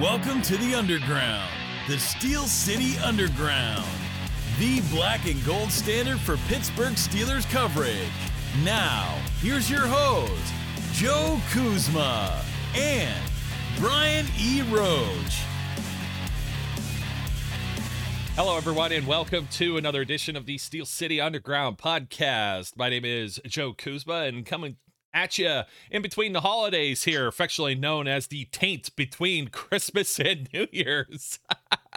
Welcome to the Underground, the Steel City Underground, the black and gold standard for Pittsburgh Steelers coverage. Now, here's your host, Joe Kuzma and Brian E. Roach. Hello, everyone, and welcome to another edition of the Steel City Underground podcast. My name is Joe Kuzma, and coming at you in between the holidays here, affectionately known as the taint between Christmas and New Year's.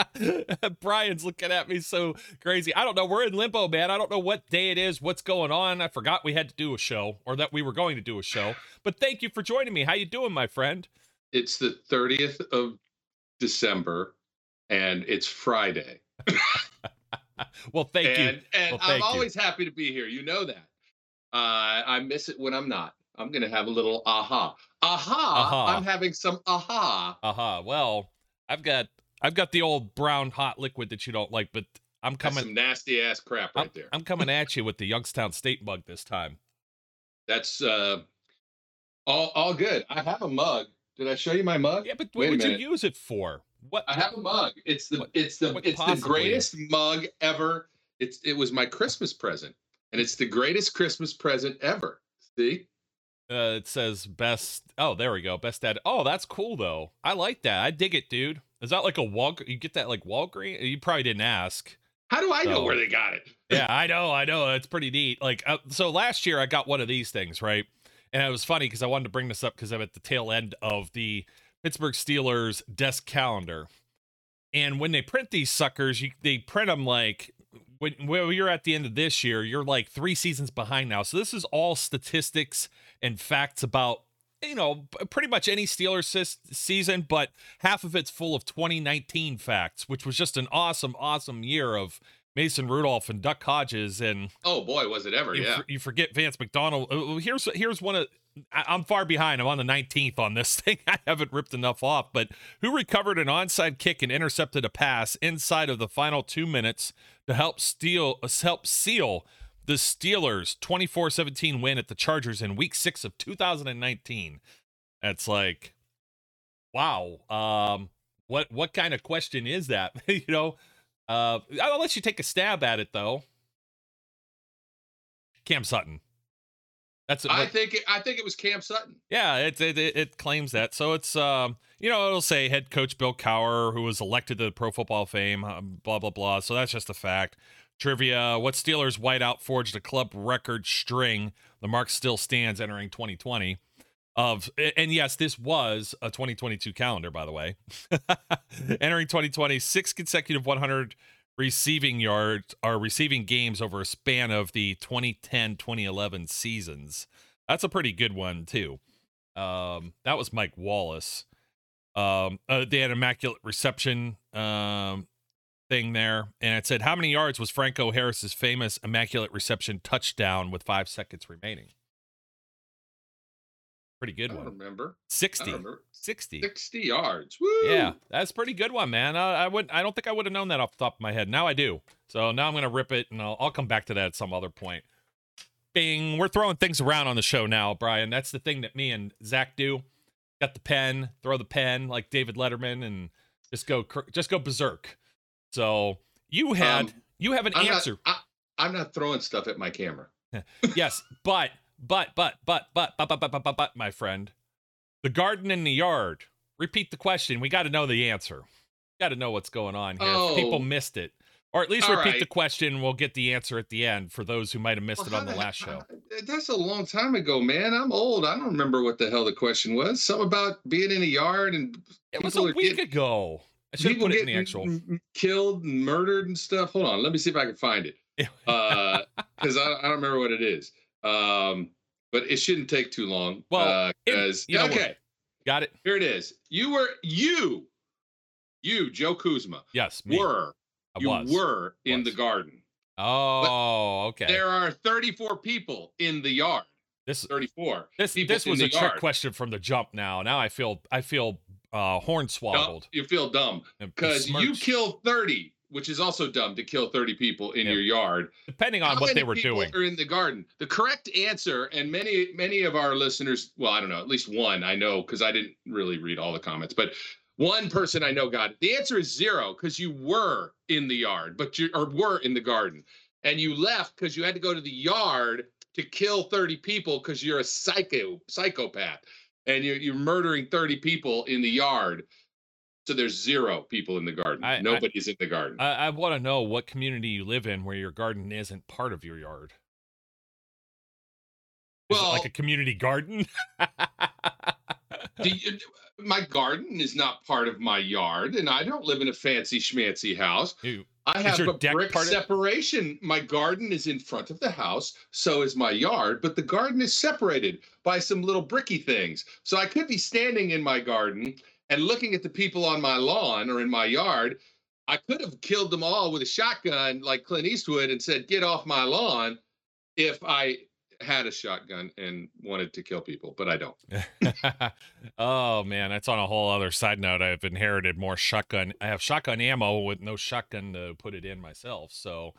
Brian's looking at me so crazy. I don't know. We're in limbo, man. I don't know what day it is, what's going on. I forgot we had to do a show or that we were going to do a show. But thank you for joining me. How you doing, my friend? It's the 30th of December and it's Friday. well, thank and, you. And well, I'm always you. happy to be here. You know that. Uh, I miss it when I'm not. I'm gonna have a little aha. Aha! aha. I'm having some aha. Aha. Well, I've got I've got the old brown hot liquid that you don't like, but I'm coming That's some nasty ass crap right I'm, there. I'm coming at you with the Youngstown State mug this time. That's uh all all good. I have a mug. Did I show you my mug? Yeah, but what would you use it for? What I have a mug. It's the what, it's the it's the greatest mug ever. It's it was my Christmas present. And it's the greatest Christmas present ever. See? Uh, it says best. Oh, there we go. Best dad. Oh, that's cool though. I like that. I dig it, dude. Is that like a Wal? You get that like Walgreens? You probably didn't ask. How do I so, know where they got it? yeah, I know. I know. It's pretty neat. Like, uh, so last year I got one of these things, right? And it was funny because I wanted to bring this up because I'm at the tail end of the Pittsburgh Steelers desk calendar. And when they print these suckers, you, they print them like when, when you're at the end of this year, you're like three seasons behind now. So this is all statistics and facts about you know pretty much any Steelers season, but half of it's full of 2019 facts, which was just an awesome, awesome year of Mason Rudolph and Duck Hodges and oh boy, was it ever? You, yeah, you forget Vance McDonald. Uh, here's here's one of I'm far behind. I'm on the 19th on this thing. I haven't ripped enough off, but who recovered an onside kick and intercepted a pass inside of the final two minutes to help steal help seal the Steelers 24-17 win at the Chargers in Week Six of 2019. That's like, wow. Um, what what kind of question is that? you know, uh, I'll let you take a stab at it though. Cam Sutton. That's I think it, I think it was Cam Sutton. Yeah, it, it it claims that. So it's um you know it'll say head coach Bill Cowher who was elected to the Pro Football Fame um, blah blah blah. So that's just a fact. Trivia: What Steelers wideout forged a club record string? The mark still stands entering 2020. Of and yes, this was a 2022 calendar, by the way. entering 2020, six consecutive 100 receiving yards are receiving games over a span of the 2010-2011 seasons. That's a pretty good one too. Um, that was Mike Wallace. Um, uh, they had immaculate reception um, thing there, and it said how many yards was Franco Harris's famous immaculate reception touchdown with five seconds remaining. Pretty good I one. Remember 60. Remember. 60. 60 yards. Woo! Yeah, that's pretty good one, man. I, I would. I don't think I would have known that off the top of my head. Now I do. So now I'm gonna rip it, and I'll, I'll come back to that at some other point. Bing. We're throwing things around on the show now, Brian. That's the thing that me and Zach do. Got the pen, throw the pen like David Letterman, and just go just go berserk. So you had um, you have an I'm answer. Not, I, I'm not throwing stuff at my camera. yes, but but, but, but, but, but, but, but, but, but, but, my friend, the garden in the yard. Repeat the question. We got to know the answer. Got to know what's going on here. Oh. People missed it. Or at least All repeat right. the question. We'll get the answer at the end for those who might have missed well, it on the last show. That's a long time ago, man. I'm old. I don't remember what the hell the question was. Something about being in a yard and it was a week getting, ago. I should put it in the actual killed and murdered and stuff. Hold on, let me see if I can find it. Uh, because I, I don't remember what it is. Um, but it shouldn't take too long. Well, because uh, okay, what? got it. Here it is. You were you, you Joe Kuzma. Yes, me. were I you was. were in the garden. Oh, okay. There are 34 people in the yard. This 34. This this was a trick question from the jump. Now, now I feel I feel uh hornswoggled. You feel dumb because you killed 30 which is also dumb to kill 30 people in your yard. Depending on How what they were doing. Are in the garden. The correct answer, and many many of our listeners, well, I don't know, at least one I know because I didn't really read all the comments, but One person I know got it. The answer is zero because you were in the yard, but you or were in the garden, and you left because you had to go to the yard to kill 30 people because you're a psycho psychopath and you're, you're murdering 30 people in the yard. So there's zero people in the garden. I, Nobody's I, in the garden. I, I want to know what community you live in where your garden isn't part of your yard. Is well, like a community garden. you, my garden is not part of my yard, and I don't live in a fancy schmancy house. You, I have a brick separation. My garden is in front of the house, so is my yard, but the garden is separated by some little bricky things. So I could be standing in my garden and looking at the people on my lawn or in my yard. I could have killed them all with a shotgun like Clint Eastwood and said, "Get off my lawn." If I had a shotgun and wanted to kill people, but I don't. oh man, that's on a whole other side note. I've inherited more shotgun. I have shotgun ammo with no shotgun to put it in myself. So,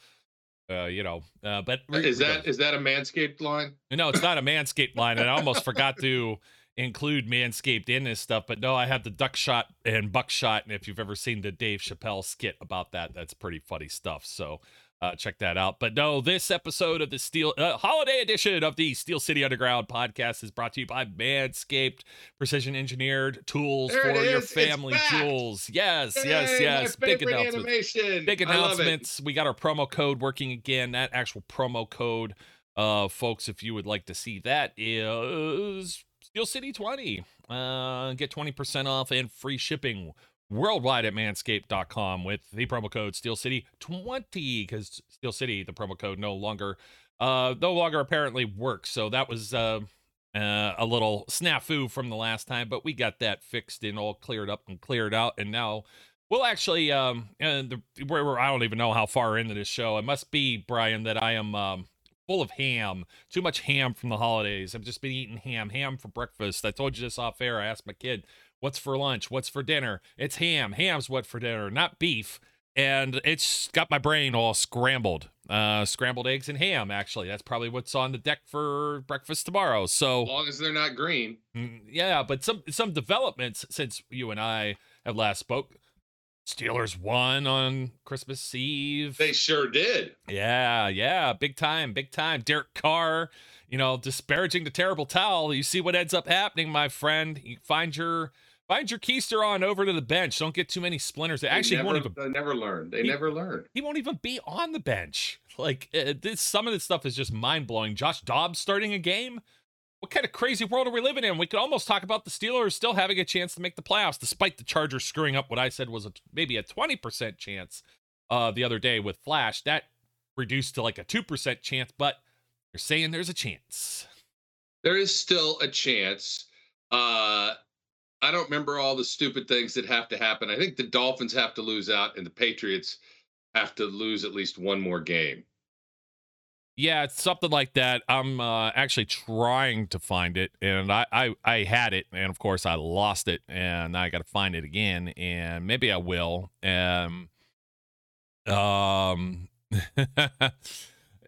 uh, you know, uh, but is that is that a Manscaped line? No, it's not a Manscaped line, and I almost forgot to include Manscaped in this stuff. But no, I have the duck shot and buckshot, and if you've ever seen the Dave Chappelle skit about that, that's pretty funny stuff. So uh, check that out. But no, this episode of the Steel uh, Holiday Edition of the Steel City Underground podcast is brought to you by Manscaped, precision engineered tools there for your family jewels. Yes, Yay, yes, yes. Big announcements. Big announcements. We got our promo code working again. That actual promo code, uh, folks, if you would like to see that, is Steel City 20. Uh, get 20% off and free shipping worldwide at manscaped.com with the promo code Steel City 20 because Steel City, the promo code no longer uh no longer apparently works. So that was uh, uh a little snafu from the last time, but we got that fixed and all cleared up and cleared out and now We'll actually, um, and the, where I don't even know how far into this show. It must be Brian that I am um, full of ham. Too much ham from the holidays. I've just been eating ham, ham for breakfast. I told you this off air. I asked my kid, What's for lunch? What's for dinner? It's ham. Ham's what for dinner, not beef. And it's got my brain all scrambled. Uh, scrambled eggs and ham, actually. That's probably what's on the deck for breakfast tomorrow. So as long as they're not green. Mm, yeah, but some some developments since you and I have last spoke. Steelers won on Christmas Eve. They sure did. Yeah, yeah, big time, big time. Derek Carr you know, disparaging the terrible towel, you see what ends up happening, my friend. You find your find your keister on over to the bench. Don't get too many splinters. They actually never, won't even. They never learn. They he, never learn. He won't even be on the bench. Like uh, this, some of this stuff is just mind blowing. Josh Dobbs starting a game. What kind of crazy world are we living in? We could almost talk about the Steelers still having a chance to make the playoffs, despite the Chargers screwing up what I said was a, maybe a twenty percent chance uh, the other day with Flash. That reduced to like a two percent chance, but you're saying there's a chance. There is still a chance. Uh, I don't remember all the stupid things that have to happen. I think the Dolphins have to lose out and the Patriots have to lose at least one more game. Yeah, it's something like that. I'm uh, actually trying to find it, and I, I I had it, and of course I lost it, and I got to find it again, and maybe I will. Um, um,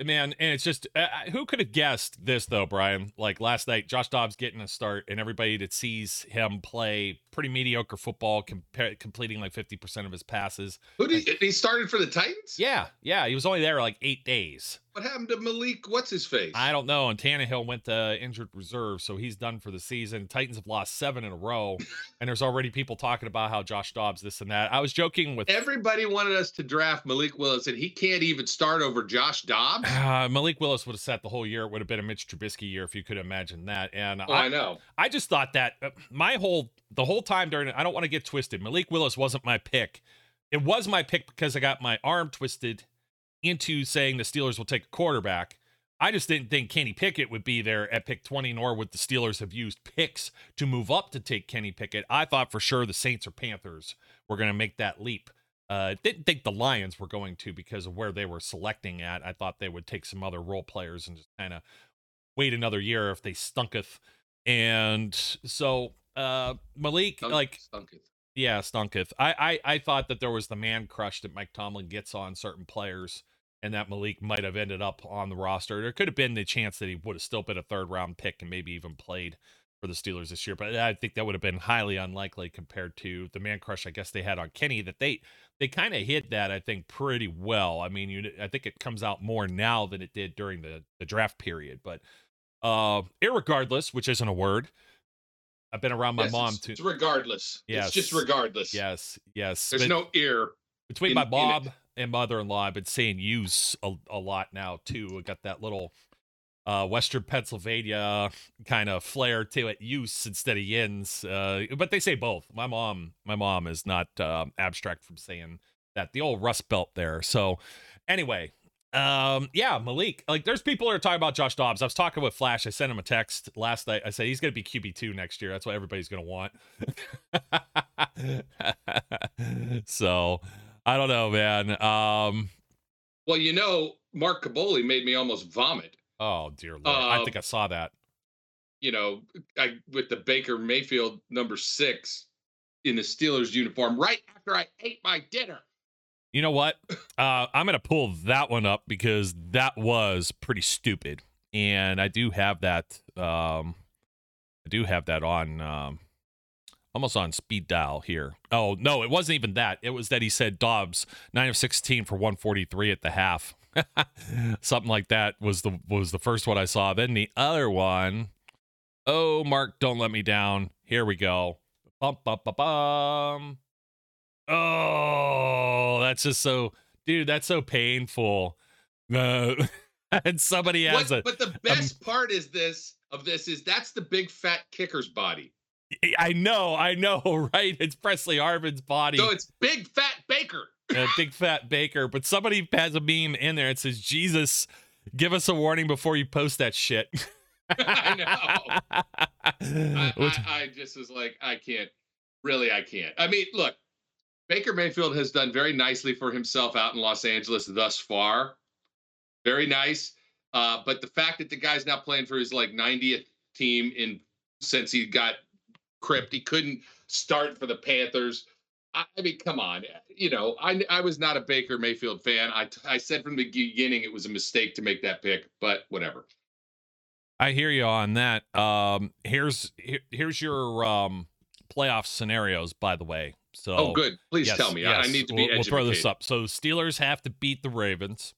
man and it's just uh, uh, who could have guessed this though brian like last night josh dobbs getting a start and everybody that sees him play pretty mediocre football compa- completing like 50% of his passes who did he, he started for the titans yeah yeah he was only there like eight days what happened to Malik? What's his face? I don't know. And Tannehill went to injured reserve, so he's done for the season. Titans have lost seven in a row, and there's already people talking about how Josh Dobbs this and that. I was joking with everybody wanted us to draft Malik Willis, and he can't even start over Josh Dobbs. Uh, Malik Willis would have sat the whole year. It would have been a Mitch Trubisky year if you could imagine that. And oh, I, I know. I just thought that uh, my whole the whole time during it. I don't want to get twisted. Malik Willis wasn't my pick. It was my pick because I got my arm twisted into saying the Steelers will take a quarterback. I just didn't think Kenny Pickett would be there at pick 20, nor would the Steelers have used picks to move up to take Kenny Pickett. I thought for sure the Saints or Panthers were going to make that leap. Uh, didn't think the Lions were going to because of where they were selecting at. I thought they would take some other role players and just kind of wait another year if they stunketh. And so uh, Malik, Stunk, like, stunketh. yeah, stunketh. I, I I thought that there was the man crush that Mike Tomlin gets on certain players and that Malik might have ended up on the roster. There could have been the chance that he would have still been a third round pick and maybe even played for the Steelers this year, but I think that would have been highly unlikely compared to the man crush I guess they had on Kenny that they they kind of hit that I think pretty well. I mean, you I think it comes out more now than it did during the the draft period, but uh irregardless, which isn't a word. I've been around my yes, mom too. It's regardless. Yes. It's just regardless. Yes, yes. There's But no ear. between in- my mom and mother-in-law, I've been saying use a, a lot now too. I got that little uh Western Pennsylvania kind of flair to it, use instead of yins. Uh, but they say both. My mom, my mom is not um, abstract from saying that. The old Rust Belt there. So anyway, um, yeah, Malik. Like, there's people that are talking about Josh Dobbs. I was talking with Flash. I sent him a text last night. I said he's going to be QB two next year. That's what everybody's going to want. so I don't know, man. Um, Well, you know, Mark Kaboly made me almost vomit. Oh dear lord, I Uh, think I saw that. You know, I with the Baker Mayfield number six in the Steelers uniform right after I ate my dinner. You know what? Uh, I'm gonna pull that one up because that was pretty stupid, and I do have that. Um, I do have that on, um, almost on speed dial here. Oh no, it wasn't even that. It was that he said Dobbs nine of sixteen for 143 at the half. Something like that was the was the first one I saw. Then the other one, oh Mark, don't let me down. Here we go. Bum bum bum bum. Oh, that's just so, dude. That's so painful. Uh, and somebody has What- a. but the best part is this of this is that's the big fat kicker's body. I know, I know, right? It's Pressley Harvin's body, So it's big fat Baker. big fat baker. But somebody has a meme in there. It says, "Jesus, give us a warning before you post that shit." I know. I, I, I just was like, I can't. Really, I can't. I mean, look, Baker Mayfield has done very nicely for himself out in Los Angeles thus far. Very nice. Uh, but the fact that the guy's now playing for his like 90th team in since he got cripped, he couldn't start for the Panthers. I, I mean, come on. You know, I I was not a Baker Mayfield fan. I I said from the beginning it was a mistake to make that pick, but whatever. I hear you on that. Um, here's here, here's your um playoff scenarios, by the way. So Oh, good. Please Yes, tell me. I- I yes. need to be we'll, we'll throw this up. So Steelers have to beat the Ravens.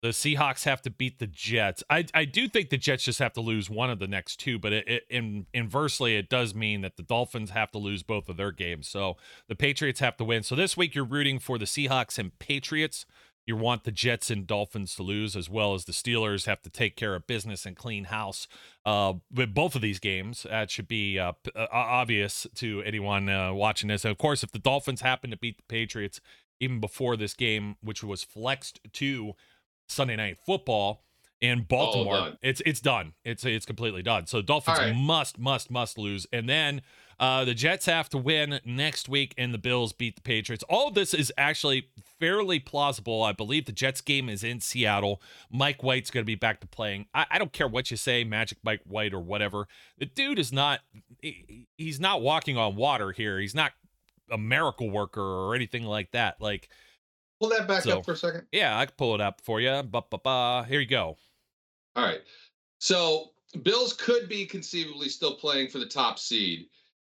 The Seahawks have to beat the Jets. I I do think the Jets just have to lose one of the next two, but it, it in inversely it does mean that the Dolphins have to lose both of their games. So the Patriots have to win. So this week you're rooting for the Seahawks and Patriots. You want the Jets and Dolphins to lose, as well as the Steelers have to take care of business and clean house. Uh, with both of these games, that should be uh, p- uh, obvious to anyone uh, watching this. And of course, if the Dolphins happen to beat the Patriots even before this game, which was flexed to Sunday Night Football in Baltimore, done. it's it's done. It's it's completely done. So Dolphins right. must must must lose, and then uh, the Jets have to win next week, and the Bills beat the Patriots. All of this is actually fairly plausible. I believe the Jets game is in Seattle. Mike White's going to be back to playing. I, I don't care what you say, Magic Mike White or whatever. The dude is not. he- he's not walking on water here. He's not a miracle worker or anything like that. Like, Pull that back So- up for a second. yeah, I can pull it up for you. Ba ba ba. Here you go. All right. So Bills could be conceivably still playing for the top seed,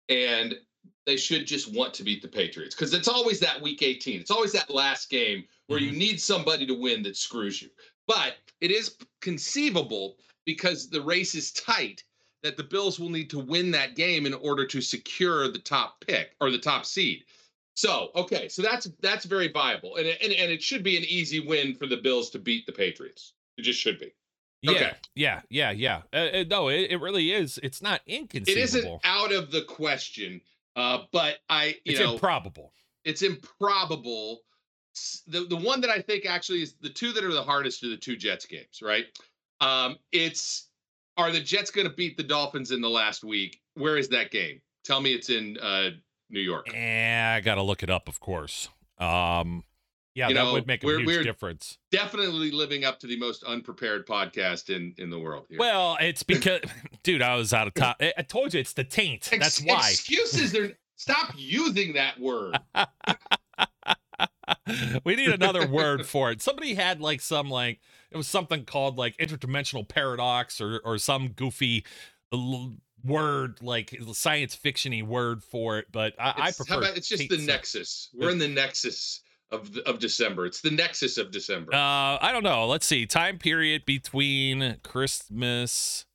and they should just want to beat the Patriots because it's always that week 18. It's always that last game where you mm-hmm. need somebody to win that screws you. But it is conceivable because the race is tight that the Bills will need to win that game in order to secure the top pick or the top seed. So, okay, so that's that's very viable. And and, and it should be an easy win for the Bills to beat the Patriots. It just should be. Yeah, Okay. yeah, yeah, yeah. Uh, uh, no, it, it really is. It's not inconceivable. It isn't out of the question uh but i you it's know improbable. it's improbable the the one that i think actually is the two that are the hardest are the two jets games right um it's are the jets going to beat the dolphins in the last week where is that game tell me it's in uh new york Yeah, I got to look it up, of course. Um, yeah, You that know, would make a we're- huge we're- difference. definitely living up to the most unprepared podcast in in the world here. Well, it's because, dude, I was out of time. I told you it's the taint. Ex- That's why. excuses they're stop using that word we need another word for it. Somebody had like some like it was something called like interdimensional paradox or or some goofy word like science fictiony word for it, but I, I prefer. About, it's just the nexus. We're in the nexus of of December. It's the nexus of December. Uh, I don't know. Let's see. Time period between Christmas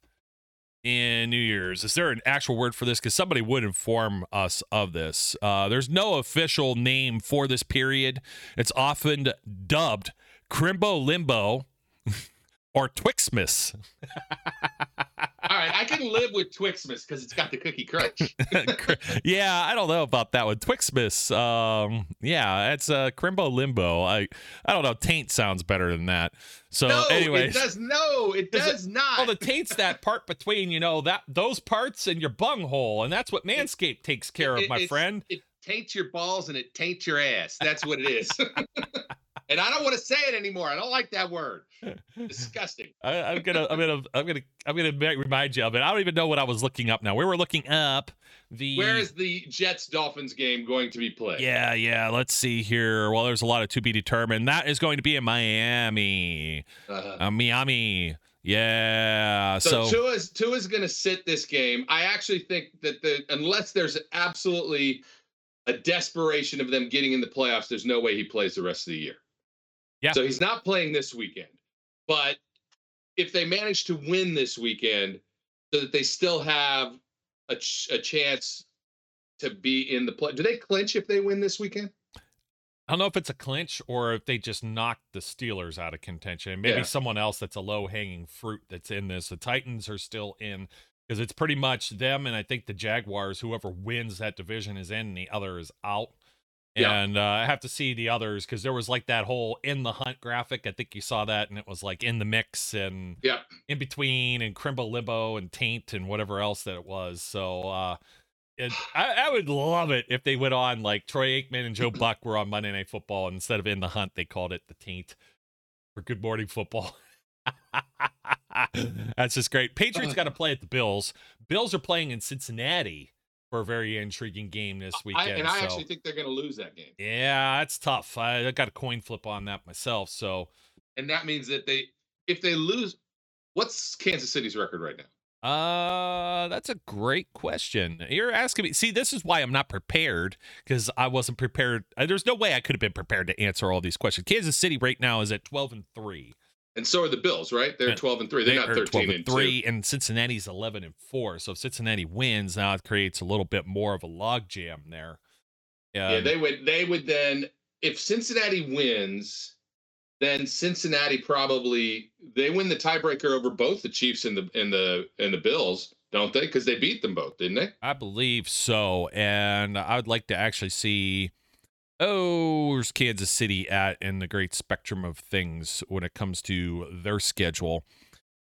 and New Year's. Is there an actual word for this? Because somebody would inform us of this. Uh, there's no official name for this period. It's often dubbed Crimbo Limbo or Twixmas. All right, I can live with Twixmas because it's got the cookie crunch. yeah, I don't know about that one. Twixmas. Um, yeah, it's a uh, Crimbo Limbo. I I don't know. Taint sounds better than that. So no, anyway, it does no, it does it, not. Well, the taint's that part between you know that those parts and your bung hole, and that's what Manscaped takes care of, my friend. It taints your balls and it taints your ass. That's what it is. and I don't want to say it anymore. I don't like that word. Disgusting. I, am gonna, I'm gonna, I'm gonna, I'm gonna remind you of it. I don't even know what I was looking up now. We were looking up the. Where is the Jets Dolphins game going to be played? Yeah, yeah. Let's see here. Well, there's a lot of to be determined. That is going to be in Miami. Uh-huh. Uh, Miami. Yeah. So, so Tua's Tua's going to sit this game. I actually think that the unless there's absolutely a desperation of them getting in the playoffs, there's no way he plays the rest of the year. Yeah. So he's not playing this weekend. But if they manage to win this weekend, so that they still have a, ch- a chance to be in the play, do they clinch if they win this weekend? I don't know if it's a clinch or if they just knock the Steelers out of contention. Maybe yeah. someone else that's a low hanging fruit that's in this. The Titans are still in because it's pretty much them and I think the Jaguars. Whoever wins that division is in, and the other is out. And uh, I have to see the others because there was like that whole in the hunt graphic. I think you saw that, and it was like in the mix and yeah, in between and Crimbo Limbo and Taint and whatever else that it was. So uh, it, I, I, would love it if they went on like Troy Aikman and Joe Buck were on Monday Night Football and instead of in the hunt they called it the Taint for Good Morning Football. That's just great. Patriots got to play at the Bills. Bills are playing in Cincinnati for a very intriguing game this weekend. I, and I so. actually think they're going to lose that game. Yeah, that's tough. I, I got a coin flip on that myself. So, and that means that they, if they lose, what's Kansas City's record right now? Uh, that's a great question. You're asking me. See, this is why I'm not prepared because I wasn't prepared. Uh, there's no way I could have been prepared to answer all these questions. Kansas City right now is at 12 and three. And so are the Bills, right? They're 12 and 3. They're they not 13 and 3 and Cincinnati's 11 and 4. So if Cincinnati wins, now it creates a little bit more of a logjam there. Um, yeah, they would they would then if Cincinnati wins, then Cincinnati probably they win the tiebreaker over both the Chiefs and the and the and the Bills, don't they? Because they beat them both, didn't they? I believe so. And I would like to actually see oh, where's Kansas City at in the great spectrum of things when it comes to their schedule?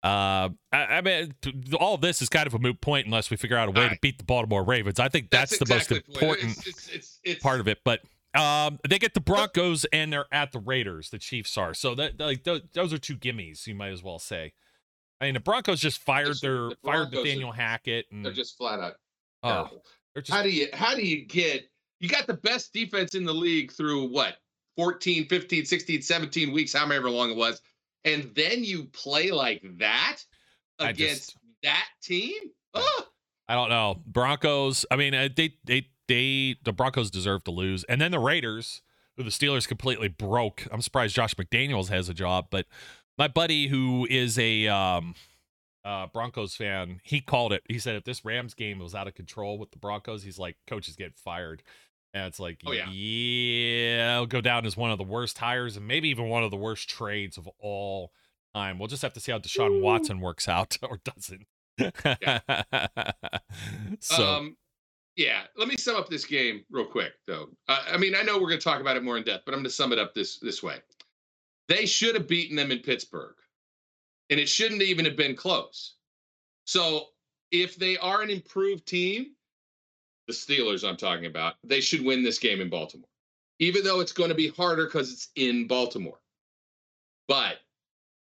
Uh, I, I, mean, all of this is kind of a moot point unless we figure out a way to beat the Baltimore Ravens. I think that's, that's the exactly most important it's, it's, it's, part of it. But um, they get the Broncos and they're at the Raiders. The Chiefs are so that like those are two gimmies. You might as well say. I mean, the Broncos just fired their the fired Nathaniel Hackett, and they're just flat out. Oh, just, how do you how do you get you got the best defense in the league through what 14 15 16 17 weeks however long it was and then you play like that against just, that team oh. i don't know broncos i mean uh, they they they the broncos deserve to lose and then the raiders who the steelers completely broke i'm surprised josh mcdaniels has a job but my buddy who is a um uh, Broncos fan, he called it. He said if this Rams game was out of control with the Broncos, he's like, coach is getting fired. And it's like, oh, yeah, yeah, it'll go down as one of the worst hires and maybe even one of the worst trades of all time. We'll just have to see how Deshaun Watson works out or doesn't. yeah. so, um, yeah, let me sum up this game real quick, though. Uh, I mean, I know we're going to talk about it more in depth, but I'm going to sum it up this this way. They should have beaten them in Pittsburgh, and it shouldn't even have been close. So, if they are an improved team, the Steelers I'm talking about, they should win this game in Baltimore, even though it's going to be harder because it's in Baltimore. But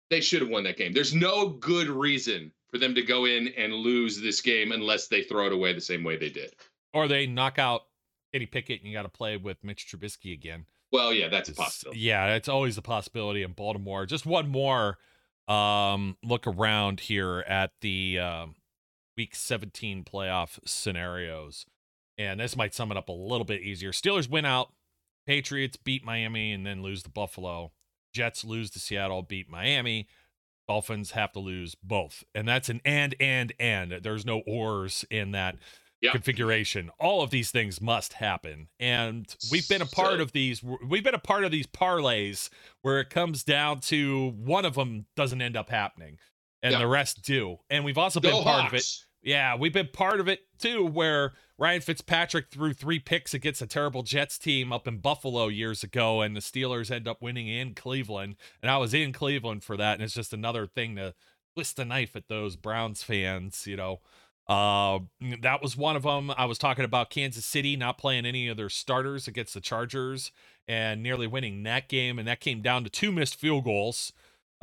they should have won that game. There's no good reason for them to go in and lose this game unless they throw it away the same way they did. Or they knock out Eddie Pickett and you got to play with Mitch Trubisky again. Well, yeah, that's a possibility. Yeah, it's always a possibility in Baltimore. Just one more um, look around here at the um, week 17 playoff scenarios. And this might sum it up a little bit easier. Steelers win out, Patriots beat Miami and then lose to Buffalo. Jets lose to Seattle, beat Miami. Dolphins have to lose both. And that's an and, and, and. There's no ors in that configuration. All of these things must happen. And we've been a part of these. We've been a part of these parlays where it comes down to one of them doesn't end up happening and the rest do. And we've also been part Hawks. of it. Yeah, we've been part of it too, where Ryan Fitzpatrick threw three picks against a terrible Jets team up in Buffalo years ago, and the Steelers end up winning in Cleveland. And I was in Cleveland for that, and it's just another thing to twist a knife at those Browns fans, you know. Uh, that was one of them. I was talking about Kansas City not playing any of their starters against the Chargers and nearly winning that game, and that came down to two missed field goals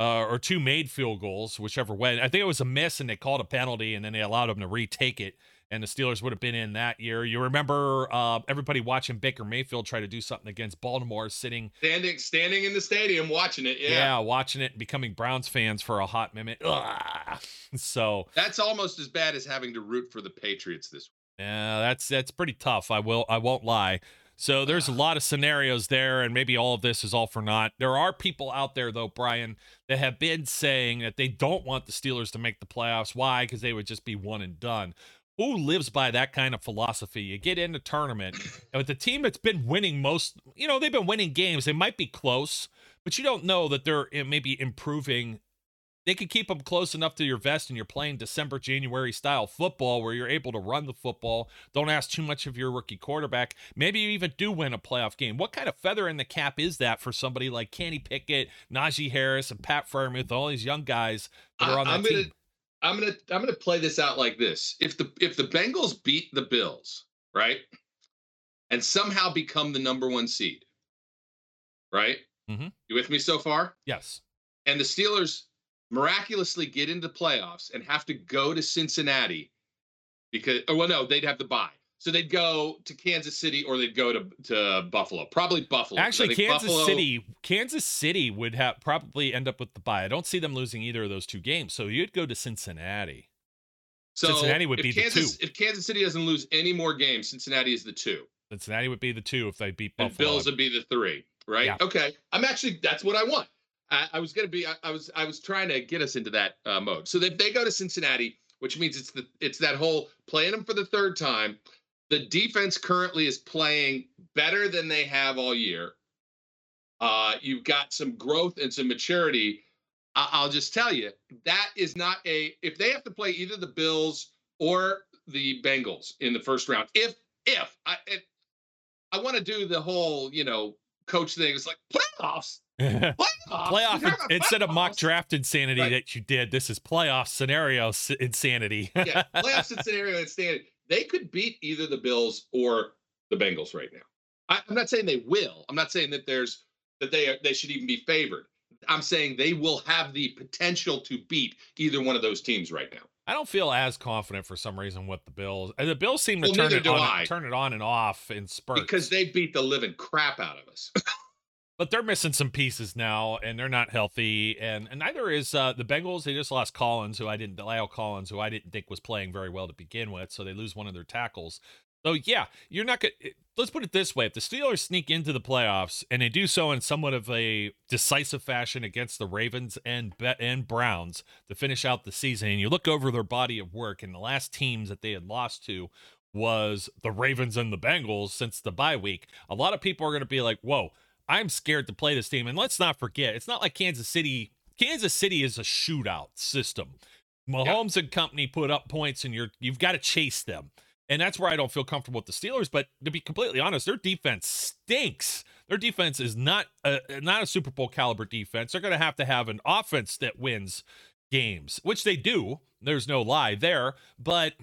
uh, or two made field goals, whichever way. I think it was a miss, and they called a penalty, and then they allowed them to retake it. And the Steelers would have been in that year. You remember uh, everybody watching Baker Mayfield try to do something against Baltimore, sitting standing standing in the stadium watching it. Yeah, yeah watching it, and becoming Browns fans for a hot minute. Ugh. So that's almost as bad as having to root for the Patriots this week. Yeah, that's that's pretty tough. I will I won't lie. So there's a lot of scenarios there, and maybe all of this is all for naught. There are people out there, though, Brian, that have been saying that they don't want the Steelers to make the playoffs. Why? Because they would just be one and done. Who lives by that kind of philosophy? You get in the tournament, and with the team that's been winning most, you know, they've been winning games. They might be close, but you don't know that they're eh, maybe improving they could keep them close enough to your vest and you're playing December, January style football where you're able to run the football. Don't ask too much of your rookie quarterback. Maybe you even do win a playoff game. What kind of feather in the cap is that for somebody like Kenny Pickett, Najee Harris, and Pat Freiermuth, all these young guys that are on that I'm gonna, team? I'm gonna I'm gonna play this out like this. If the if the Bengals beat the Bills, right, and somehow become the number one seed, right? Mm-hmm. You with me so far? Yes. And the Steelers miraculously get into the playoffs and have to go to Cincinnati because, or well, no, they'd have to buy. So they'd go to Kansas City or they'd go to, to Buffalo. Probably Buffalo. Actually, Kansas Buffalo, City, Kansas City would have probably end up with the buy. I don't see them losing either of those two games. So you'd go to Cincinnati. So Cincinnati would be Kansas, the two. If Kansas City doesn't lose any more games, Cincinnati is the two. Cincinnati would be the two if they beat Buffalo. And Bills would be the three, right? Yeah. Okay. I'm actually that's what I want. I, I was going to be. I, I, was. I was trying to get us into that uh, mode. So if they go to Cincinnati, which means it's the it's that whole playing them for the third time. The defense currently is playing better than they have all year. Uh, you've got some growth and some maturity. I, I'll just tell you that is not a. If they have to play either the Bills or the Bengals in the first round, if if I if, I want to do the whole you know coach thing, it's like playoffs playoff, instead of mock draft insanity right. that you did. This is playoff scenario insanity. yeah, playoff scenario insanity. They could beat either the Bills or the Bengals right now. I, am not saying they will. I'm not saying that there's that they they should even be favored. I'm saying they will have the potential to beat either one of those teams right now. I don't feel as confident for some reason with the Bills. The Bills seem to well, turn it on, turn it on and off in spurts because they beat the living crap out of us. but they're missing some pieces now, and they're not healthy. And, and neither is uh, the Bengals. They just lost Collins, who I didn't, La'el Collins, who I didn't think was playing very well to begin with. So they lose one of their tackles. So yeah, you're not to Let's put it this way: if the Steelers sneak into the playoffs and they do so in somewhat of a decisive fashion against the Ravens and and Browns to finish out the season, and you look over their body of work, and the last teams that they had lost to was the Ravens and the Bengals since the bye week, a lot of people are going to be like, "Whoa." I'm scared to play this team. And let's not forget, it's not like Kansas City. Kansas City is a shootout system. Mahomes yeah. and company put up points, and you're you've got to chase them. And that's where I don't feel comfortable with the Steelers. But to be completely honest, their defense stinks. Their defense is not a, not a Super Bowl caliber defense. They're going to have to have an offense that wins games, which they do. There's no lie there. But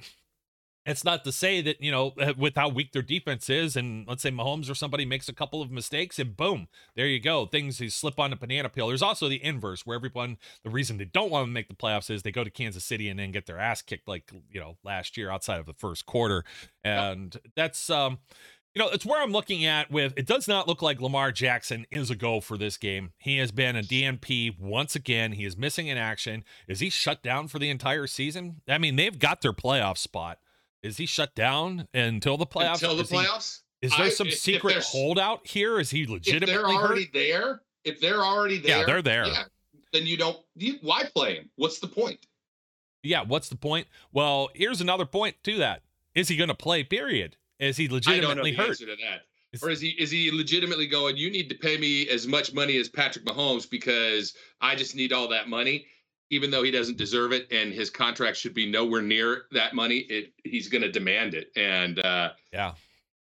it's not to say that, you know, uh, with how weak their defense is, and let's say Mahomes or somebody makes a couple of mistakes, and boom, there you go. Things you slip on a banana peel. There's also the inverse, where everyone, the reason they don't want to make the playoffs is they go to Kansas City and then get their ass kicked, like, you know, last year outside of the first quarter. And that's, um, you know, it's where I'm looking at with it does not look like Lamar Jackson is a go for this game. He has been a DNP once again. He is missing in action. Is he shut down for the entire season? I mean, they've got their playoff spot. Is he shut down until the playoffs? Until the is playoffs? He, is there some secret holdout here? Is he legitimately If they're already hurt? there, if they're already there, Yeah, they're there. Yeah, then you don't. You, why play him? What's the point? Yeah, what's the point? Well, here's another point to that. Is he going to play? Period. Is he I don't know legitimately the hurt? answer to that. Is- Or is he is he legitimately going? You need to pay me as much money as Patrick Mahomes because I just need all that money, even though he doesn't deserve it, and his contract should be nowhere near that money. It he's going to demand it, and uh, Yeah.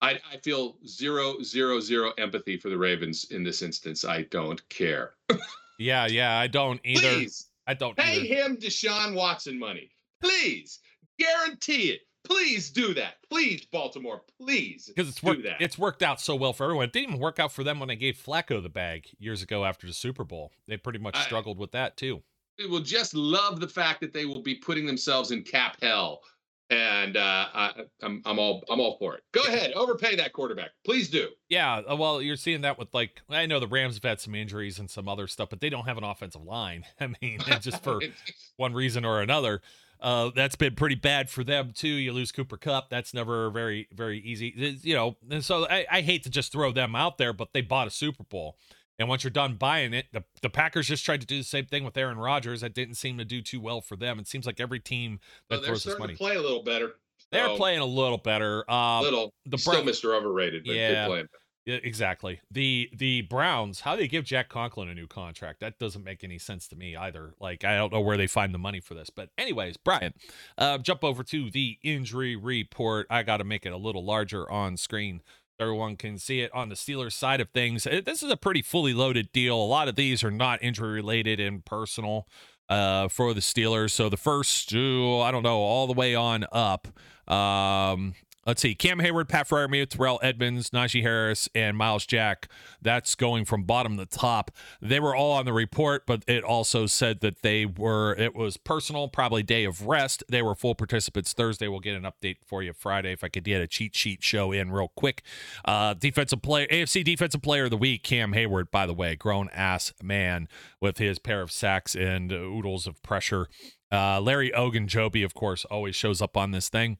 I, I feel zero zero zero empathy for the Ravens in this instance. I don't care. Yeah, yeah. I don't either. Please I don't pay either. him Deshaun Watson money. Please guarantee it. Please do that. Please, Baltimore. Please because it's worked. that. It's worked out so well for everyone. It didn't even work out for them when they gave Flacco the bag years ago after the Super Bowl. They pretty much I- struggled with that too. Will just love the fact that they will be putting themselves in cap hell, and uh, I, I'm I'm all I'm all for it. Go ahead, overpay that quarterback, please do. Yeah, uh, well, you're seeing that with like I know the Rams have had some injuries and some other stuff, but they don't have an offensive line. I mean, just for one reason or another. Uh, that's been pretty bad for them too. You lose Cooper Kupp. That's never very, very easy. You know, and so I, I hate to just throw them out there, but they bought a Super Bowl. And once you're done buying it, the, the Packers just tried to do the same thing with Aaron Rodgers. That didn't seem to do too well for them. It seems like every team that Well, throws this starting money, to play a little better. they're So, playing a little better. Uh, little. the still Bra- Mr. Overrated, but Yeah. Yeah, exactly. The the Browns, how do they give Jack Conklin a new contract? That doesn't make any sense to me either. Like I don't know where they find the money for this. But anyways, Brian, uh, jump over to the injury report. I got to make it a little larger on screen. Everyone can see it on the Steelers side of things. Uh, This is a pretty fully loaded deal. A lot of these are not injury related and personal uh, for the Steelers. So the first, I don't know, all the way on up. Um, let's see, Cam Hayward, Pat Freiermuth, Terrell Edmunds, Najee Harris, and Myles Jack. That's going from bottom to top. They were all on the report, but it also said that they were, it was personal, probably day of rest. They were full participants Thursday. We'll get an update for you Friday if I could get a cheat sheet show in real quick. Uh, defensive player, AFC Defensive Player of the Week, Cam Hayward, by the way, grown ass man with his pair of sacks and oodles of pressure. Uh, Larry Ogunjobi, of course, always shows up on this thing.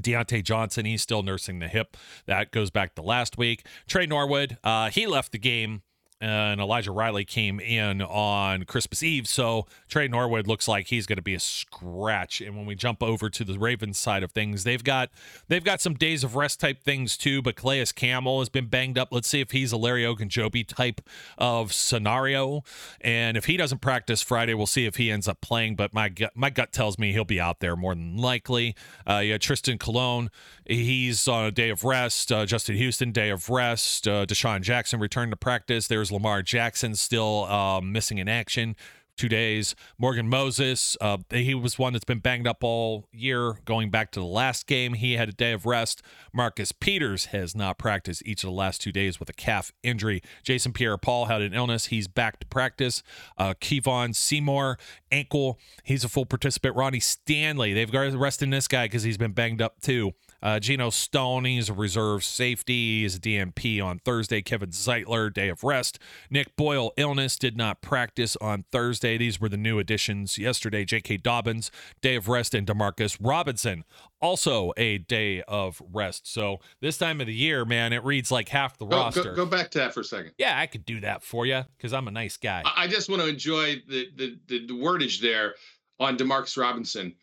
Diontae Johnson, he's still nursing the hip. That goes back to last week. Tre Norwood, uh, he left the game, and Elijah Riley came in on Christmas Eve. So Tre Norwood looks like he's going to be a scratch. And when we jump over to the Ravens side of things, they've got they've got some days of rest type things too. But Calais Campbell has been banged up. Let's see if he's a Larry Ogunjobi type of scenario. And if he doesn't practice Friday, we'll see if he ends up playing. But my gut, my gut tells me he'll be out there more than likely. Uh, yeah, Trystan Colon, he's on a day of rest. Uh, Justin Houston, day of rest. Uh, Deshaun Jackson returned to practice. There's Lamar Jackson still um, missing in action. Two days. Morgan Moses, uh, he was one that's been banged up all year. Going back to the last game, he had a day of rest. Marcus Peters has not practiced each of the last two days with a calf injury. Jason Pierre-Paul had an illness. He's back to practice. Uh, Kevon Seymour, ankle. He's a full participant. Ronnie Stanley, they've got resting this guy because he's been banged up too. Uh, Geno Stone, he's a reserve safety. He's a DMP on Thursday. Kevin Zeitler, day of rest. Nick Boyle, illness, did not practice on Thursday. These were the new additions yesterday. J.K. Dobbins, day of rest. And Demarcus Robinson, also a day of rest. So this time of the year, man, it reads like half the Go, roster. go, go back to that for a second. Yeah, I could do that for you because I'm a nice guy. I, I just want to enjoy the, the the the wordage there on Demarcus Robinson.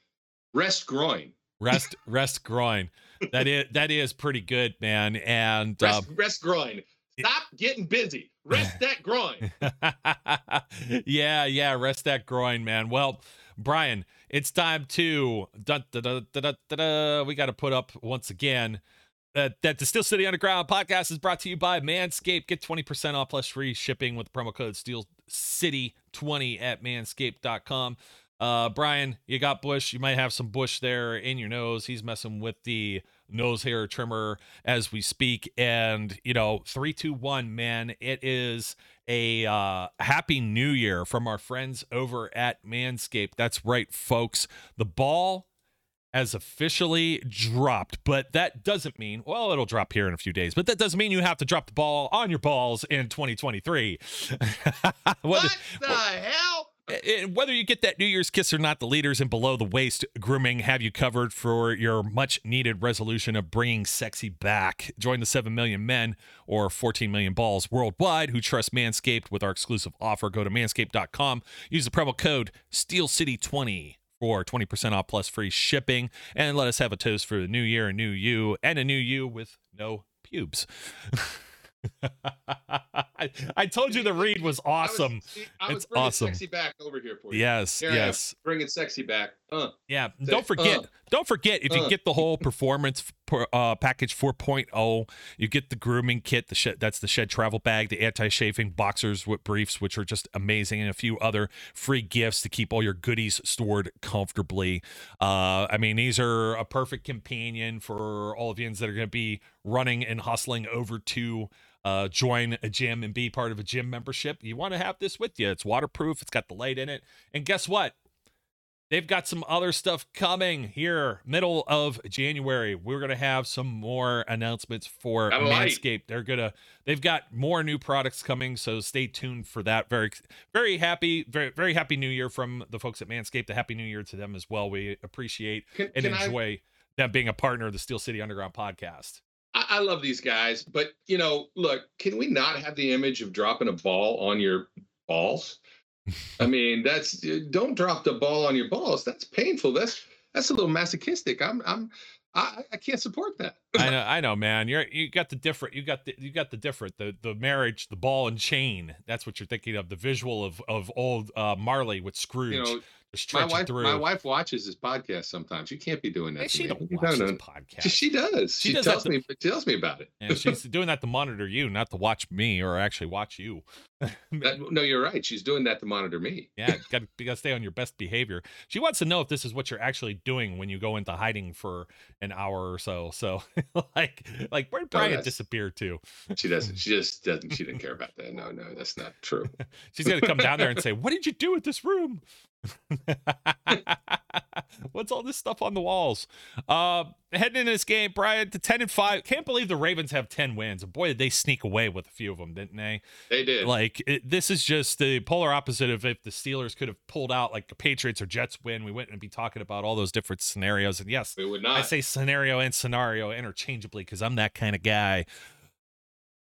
Rest groin. Rest, rest groin. That is that is pretty good, man. And Rest, um, rest groin. Stop getting busy. Rest that groin. yeah, yeah, rest that groin, man. Well, Brian, it's time to dun, dun, dun. we got to put up once again that that the Steel City Underground podcast is brought to you by Manscaped. Get 20% off plus free shipping with the promo code Steel City 20 at manscaped.com. Uh, Brian, you got Bush. You might have some Bush there in your nose. He's messing with the nose hair trimmer as we speak. And, you know, three, two, one, man, it is a uh, happy new year from our friends over at Manscaped. That's right, folks. The ball has officially dropped, but that doesn't mean, well, it'll drop here in a few days, but that doesn't mean you have to drop the ball on your balls in 2023. what, what the hell? Whether you get that New Year's kiss or not, the leaders in below the waist grooming have you covered for your much needed resolution of bringing sexy back. Join the 7 million men or 14 million balls worldwide who trust Manscaped with our exclusive offer. Go to manscaped.com, use the promo code SteelCity20 for 20% off plus free shipping, and let us have a toast for the new year, a new you, and a new you with no pubes. I, I, told you the read was awesome. I was, I was it's awesome. Sexy back over here for you. Yes, here yes. Bringing sexy back. Uh, yeah. Say, don't forget. Uh, don't forget if uh. you get the whole performance uh, package 4.0, you get the grooming kit. The shed, that's the shed travel bag, the anti-chafing boxers with briefs, which are just amazing, and a few other free gifts to keep all your goodies stored comfortably. Uh, I mean, these are a perfect companion for all of you that are going to be running and hustling over to uh, join a gym and be part of a gym membership, you want to have this with you. It's waterproof, it's got the light in it. And guess what? They've got some other stuff coming here, middle of January. We're gonna have some more announcements for Manscaped. They're gonna, they've got more new products coming, so stay tuned for that. Very, very happy, very, very happy New Year from the folks at Manscaped. A happy New Year to them as well. We appreciate can, and can enjoy I... them being a partner of the Steel City Underground podcast. I, I love these guys, but you know, look, can we not have the image of dropping a ball on your balls? I mean, that's don't drop the ball on your balls. That's painful. That's that's a little masochistic. I'm I'm I, I can't support that. I know, I know, man. You're you got the different. You got the you got the different. The the marriage, the ball and chain. That's what you're thinking of. The visual of of old uh, Marley with Scrooge. You know, my wife, through. my wife watches this podcast sometimes. You can't be doing that. Hey, she don't watch this podcast. She does. She, she does tells me. She tells me about it. and she's doing that to monitor you, not to watch me or actually watch you. That, no, you're right. She's doing that to monitor me. yeah, got to stay on your best behavior. She wants to know if this is what you're actually doing when you go into hiding for an hour or so. So, like, like where did Brian no, disappear to? She doesn't. She just doesn't. She didn't care about that. No, no, that's not true. She's gonna come down there and say, "What did you do with this room?" What's all this stuff on the walls? Uh, heading into this game, Brian, to 10 and 5. Can't believe the Ravens have 10 wins. Boy, did they sneak away with a few of them, didn't they? They did. Like, it, this is just the polar opposite of if the Steelers could have pulled out like the Patriots or Jets win. We wouldn't be talking about all those different scenarios. And yes, we would not. I say scenario and scenario interchangeably because I'm that kind of guy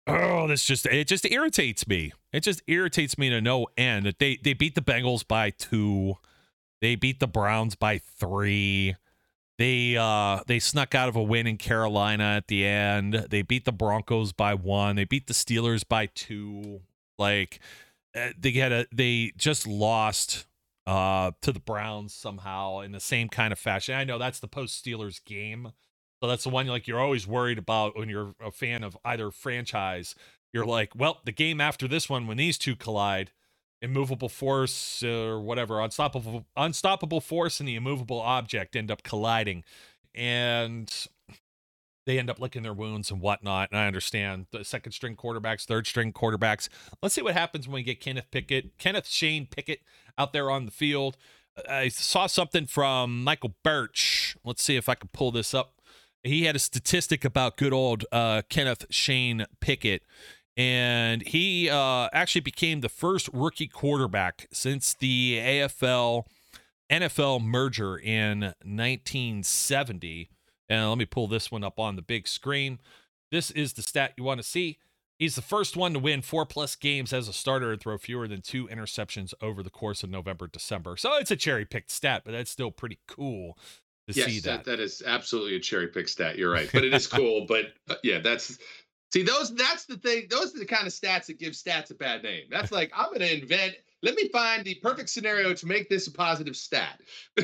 oh, this just it just irritates me. It just irritates me to no end. They they beat the Bengals by two. They beat the Browns by three. They uh they snuck out of a win in Carolina at the end. They beat the Broncos by one. They beat the Steelers by two. Like eh, they had a they just lost uh to the Browns somehow in the same kind of fashion. I know that's the post Steelers game so that's the one like you're always worried about when you're a fan of either franchise. You're like, well, the game after this one, when these two collide, immovable force or whatever, unstoppable unstoppable force and the immovable object end up colliding, and they end up licking their wounds and whatnot. And I understand the second string quarterbacks, third string quarterbacks. Let's see what happens when we get Kenneth Pickett, Kenneth Shane Pickett out there on the field. I saw something from Michael Birch. Let's see if I can pull this up he had a statistic about good old uh, Kenneth Shane Pickett. And he uh, actually became the first rookie quarterback since the AFL NFL merger in 1970. And let me pull this one up on the big screen. This is the stat you want to see. He's the first one to win four plus games as a starter and throw fewer than two interceptions over the course of November, December. So it's a cherry picked stat, but that's still pretty cool to yes, see that. that. That is absolutely a cherry pick stat. You're right, but it is cool. but uh, yeah, that's see those. That's the thing. Those are the kind of stats that give stats a bad name. That's like I'm going to invent. Let me find the perfect scenario to make this a positive stat.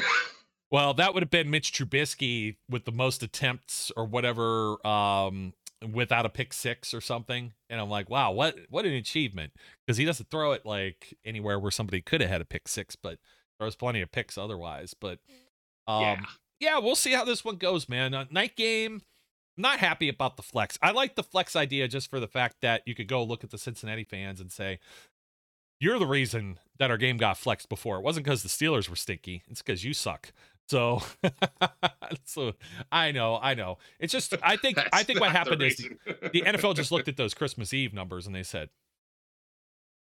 well, that would have been Mitch Trubisky with the most attempts or whatever um, without a pick six or something. And I'm like, wow, what what an achievement because he doesn't throw it like anywhere where somebody could have had a pick six, but throws plenty of picks otherwise. But um, yeah yeah, we'll see how this one goes, man. Uh, night game. not happy about the flex. I like the flex idea just for the fact that you could go look at the Cincinnati fans and say, "You're the reason that our game got flexed before. It wasn't because the Steelers were stinky. It's because you suck." So, so I know, I know. It's just I think I think what happened is the NFL just looked at those Christmas Eve numbers and they said,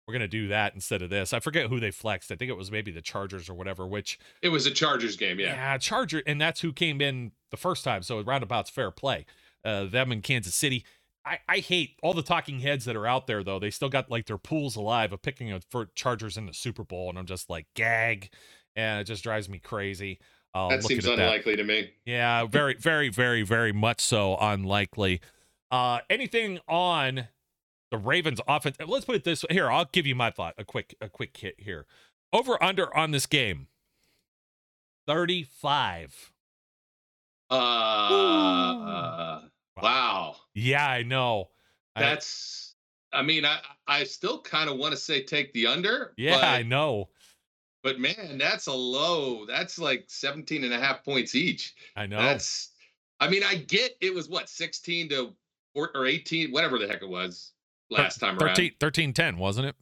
we're gonna do that instead of this. I forget who they flexed. I think it was maybe the Chargers or whatever. Which it was a Chargers game, yeah. Yeah, Charger, and that's who came in the first time. So roundabout's fair play. Uh, them in Kansas City. I, I hate all the talking heads that are out there though. They still got like their pools alive of picking a, for Chargers in the Super Bowl, and I'm just like gag, and it just drives me crazy. Uh, that seems unlikely that. to me. Yeah, very, very, very, very much so unlikely. Uh, anything on the Ravens offense. Let's put it this way. Here, I'll give you my thought. A quick, a quick hit here. Over under on this game. 35. Uh, uh wow. Yeah, I know. That's I, I mean, I I still kind of want to say take the under. Yeah, I know. But man, that's a low. That's like 17 and a half points each. I know. That's I mean, I get it was what 16 to or, or 18, whatever the heck it was last time 13, 13 10, wasn't it?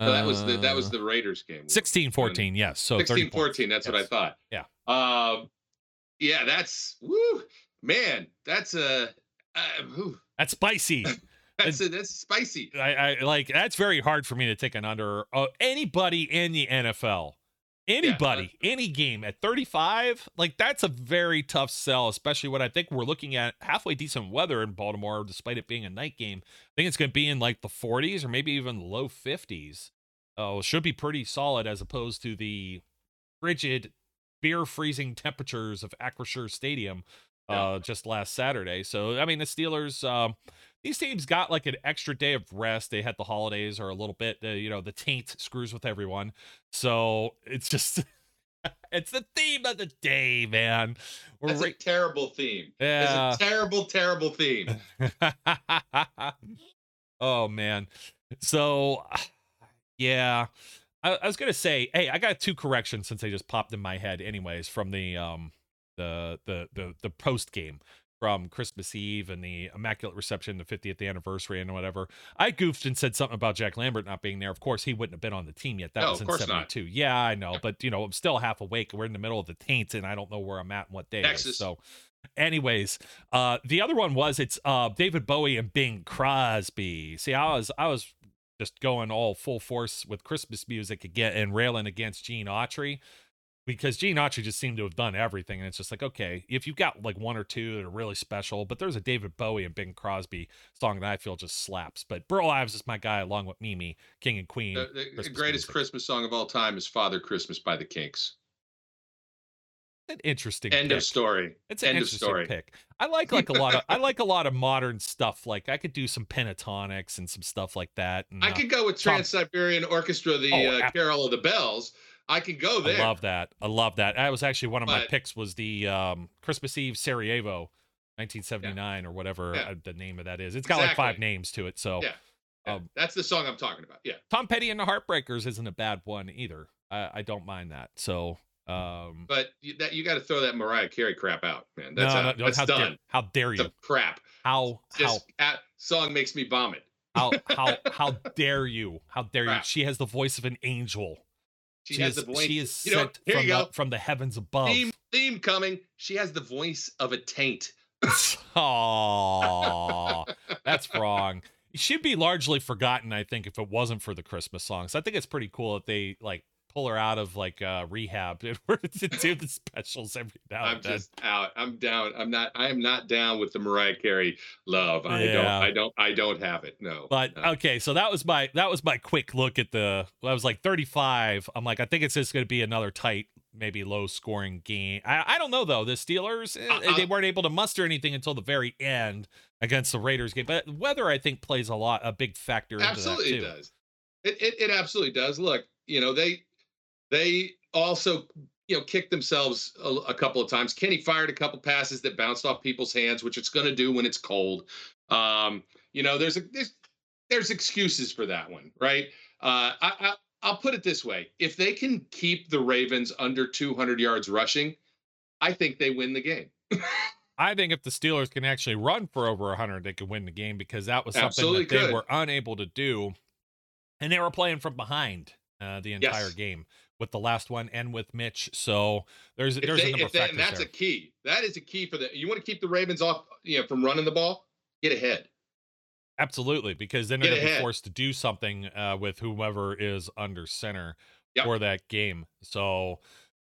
So that was the that was uh, the Raiders game. 16 14, yes. So 16 14, that's yes. what I thought. Yeah. Um yeah, that's woo man, that's a uh, that's spicy. that's that's spicy. I, I like that's very hard for me to take an under uh, anybody in the NFL Anybody, yeah. any game at 35, like that's a very tough sell, especially when I think we're looking at halfway decent weather in Baltimore, despite it being a night game. I think it's going to be in like the 40s or maybe even low 50s. Oh, should be pretty solid as opposed to the frigid, beer freezing temperatures of Acrisure Stadium uh, just last Saturday. So, I mean, the Steelers. Um, these teams got like an extra day of rest. They had the holidays or a little bit, uh, you know, the taint screws with everyone. So it's just, it's the theme of the day, man. We're That's a terrible theme. Yeah. It's a terrible, terrible theme. oh, man. So, yeah. I, I was gonna say, hey, I got two corrections since they just popped in my head, anyways, from the um the the the the post game from Christmas Eve and the Immaculate Reception, the 50th anniversary, and whatever. I goofed and said something about Jack Lambert not being there. Of course, he wouldn't have been on the team yet. That no, was in 72. Not. Yeah, I know. But, you know, I'm still half awake. We're in the middle of the taint, and I don't know where I'm at and what day Texas. So, anyways, uh, the other one was it's uh, David Bowie and Bing Crosby. See, I was, I was just going all full force with Christmas music again and railing against Gene Autry because Gene Autry just seemed to have done everything. And it's just like, okay, if you've got like one or two that are really special, but there's a David Bowie and Bing Crosby song that I feel just slaps. But Burl Ives is my guy along with Mimi, King and Queen. The, the greatest music. Christmas song of all time is Father Christmas by the Kinks. An interesting end pick. of story. It's an end interesting story. pick. I like like a lot of I like a lot of modern stuff. Like I could do some Pentatonix and some stuff like that. And, I uh, could go with Trans Siberian Orchestra, the oh, uh, Carol of the Bells I can go there. I love that. I love that. That was actually one of but, my picks. Was the um, Christmas Eve Sarajevo, 1979 yeah. or whatever yeah. uh, the name of that is. It's got exactly. like five names to it. So yeah. Um, that's the song I'm talking about. Yeah. Tom Petty and the Heartbreakers isn't a bad one either. I, I don't mind that. So. Um, but you, that you got to throw that Mariah Carey crap out, man. That's no, no, that's how done. Dare, how dare you? crap. How Just, how at, song makes me vomit. how how how dare you? How dare crap. you? She has the voice of an angel. She, she has is, the voice. She is sent know, from, the, from the heavens above. Theme, theme coming. She has the voice of a taint. oh, that's wrong. She'd be largely forgotten, I think, if it wasn't for the Christmas songs. I think it's pretty cool that they like pull her out of like uh rehab in order to do the specials every now I'm and then. just out. I'm down. I'm not I am not down with the Mariah Carey love. I yeah. don't I don't I don't have it. No. But no. okay, so that was my that was my quick look at the I was like 35. I'm like I think it's just going to be another tight maybe low scoring game. I, I don't know though. The Steelers uh, they weren't able to muster anything until the very end against the Raiders game. But weather I think plays a lot a big factor absolutely into that too. It does. It, it it absolutely does. Look, you know, they they also, you know, kicked themselves a, a, couple of times. Kenny fired a couple passes that bounced off people's hands, which it's going to do when it's cold. Um, you know, there's a there's there's excuses for that one, right? Uh, I, I I'll put it this way: if they can keep the Ravens under 200 yards rushing, I think they win the game. I think if the Steelers can actually run for over 100, they could win the game because that was something Absolutely that they could. were unable to do, and they were playing from behind uh, the entire yes. game with the last one and with Mitch. So there's if there's they, a number of they, factors that's there. a key. That is a key for the. You want to keep the Ravens off, you know, from running the ball. Get ahead. Absolutely, because then they're going to be forced to do something uh, with whoever is under center yep. for that game. So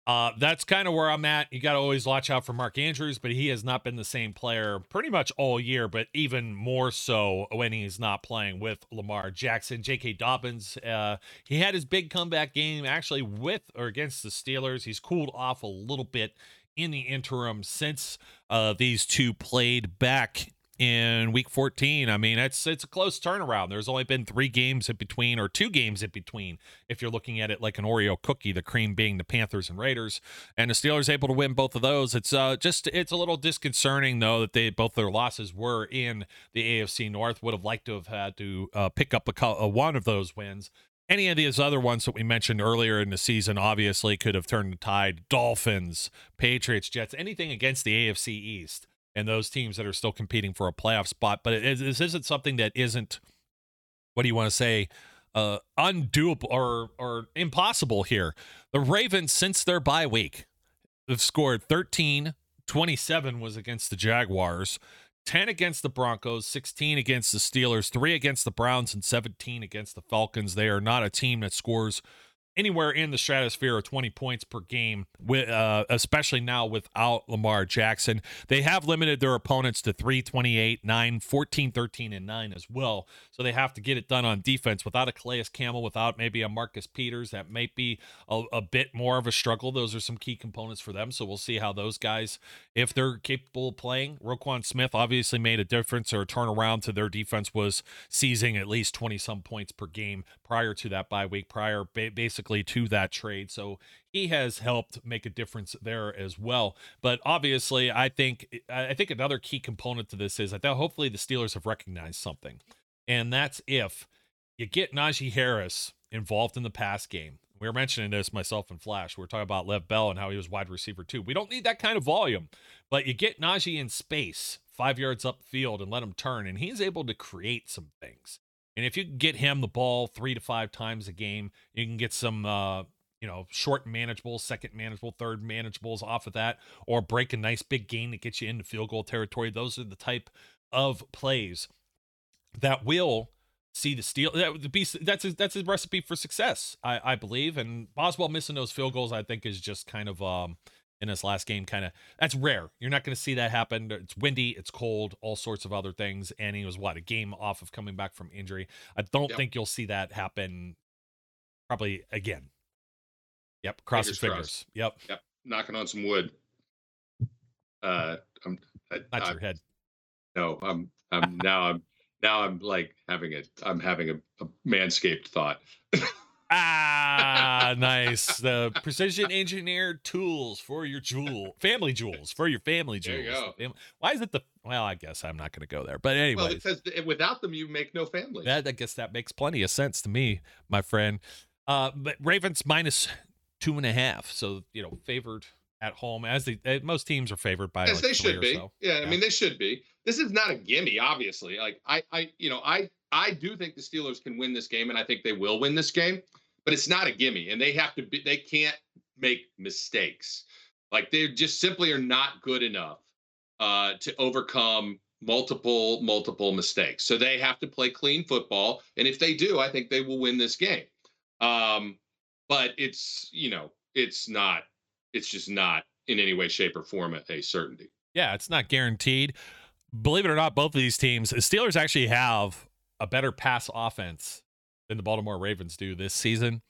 uh, that's kind of where I'm at. You got to always watch out for Mark Andrews, but he has not been the same player pretty much all year, but even more so when he's not playing with Lamar Jackson. J.K. Dobbins, uh, he had his big comeback game actually with or against the Steelers. He's cooled off a little bit in the interim since uh, these two played back in week 14. I mean, it's it's a close turnaround. There's only been 3 games in between or 2 games in between if you're looking at it like an Oreo cookie, the cream being the Panthers and Raiders. And the Steelers able to win both of those. It's uh just it's a little disconcerting though that they both their losses were in the AFC North. Would have liked to have had to uh, pick up a, a one of those wins any of these other ones that we mentioned earlier in the season obviously could have turned the tide. Dolphins, Patriots, Jets, anything against the AFC East and those teams that are still competing for a playoff spot. But it, this isn't something that isn't, what do you want to say, uh, undoable or, or impossible here. The Ravens, since their bye week, have scored 13, 27 was against the Jaguars. 10 against the Broncos, 16 against the Steelers, 3 against the Browns, and 17 against the Falcons. They are not a team that scores anywhere in the stratosphere of 20 points per game, with, uh, especially now without Lamar Jackson. They have limited their opponents to 328, 9, 14, 13, and 9 as well. So they have to get it done on defense without a Calais Campbell, without maybe a Marcus Peters. That might be a, a bit more of a struggle. Those are some key components for them. So we'll see how those guys, if they're capable of playing. Roquan Smith obviously made a difference or a turnaround to their defense was seizing at least 20 some points per game prior to that bye week, prior basically specifically to that trade. So he has helped make a difference there as well. But obviously, I think I think another key component to this is that hopefully the Steelers have recognized something, and that's if you get Najee Harris involved in the pass game. We were mentioning this myself and Flash. We were talking about Lev Bell and how he was wide receiver too. We don't need that kind of volume, but you get Najee in space, five yards up field, and let him turn, and he's able to create some things. And if you get him the ball three to five times a game, you can get some, uh, you know, short manageable, second manageable, third manageables off of that, or break a nice big gain that gets you into field goal territory. Those are the type of plays that will see the steal. That be that's a, that's a recipe for success, I, I believe. And Boswell missing those field goals, I think, is just kind of um, in this last game kind of that's rare. You're not going to see that happen. It's windy it's cold all sorts of other things. And he was what a game off of coming back from injury. I don't yep. think you'll see that happen probably again. Yep cross fingers, your fingers. Yep. Yep knocking on some wood. Uh i'm I, not your head. No i'm i'm now i'm now i'm like having a i'm having a, a manscaped thought ah, nice. The precision engineered tools for your jewel, family jewels for your family jewels. There you go. Why is it the? Well, I guess I'm not going to go there. But anyway, well, because without them, you make no family. That I guess that makes plenty of sense to me, my friend. Uh, but Ravens minus two and a half, so you know favored at home as the most teams are favored by. Yes, like they should be. So. Yeah, I mean they should be. This is not a gimme, obviously. Like I, I, you know, I I do think the Steelers can win this game, and I think they will win this game. But it's not a gimme, and they have to be. They can't make mistakes. Like they just simply are not good enough uh, to overcome multiple multiple mistakes. So they have to play clean football, and if they do, I think they will win this game. Um, but it's you know it's not it's just not in any way, shape, or form a certainty. Yeah, it's not guaranteed. Believe it or not, both of these teams, Steelers actually have a better pass offense than the Baltimore Ravens do this season.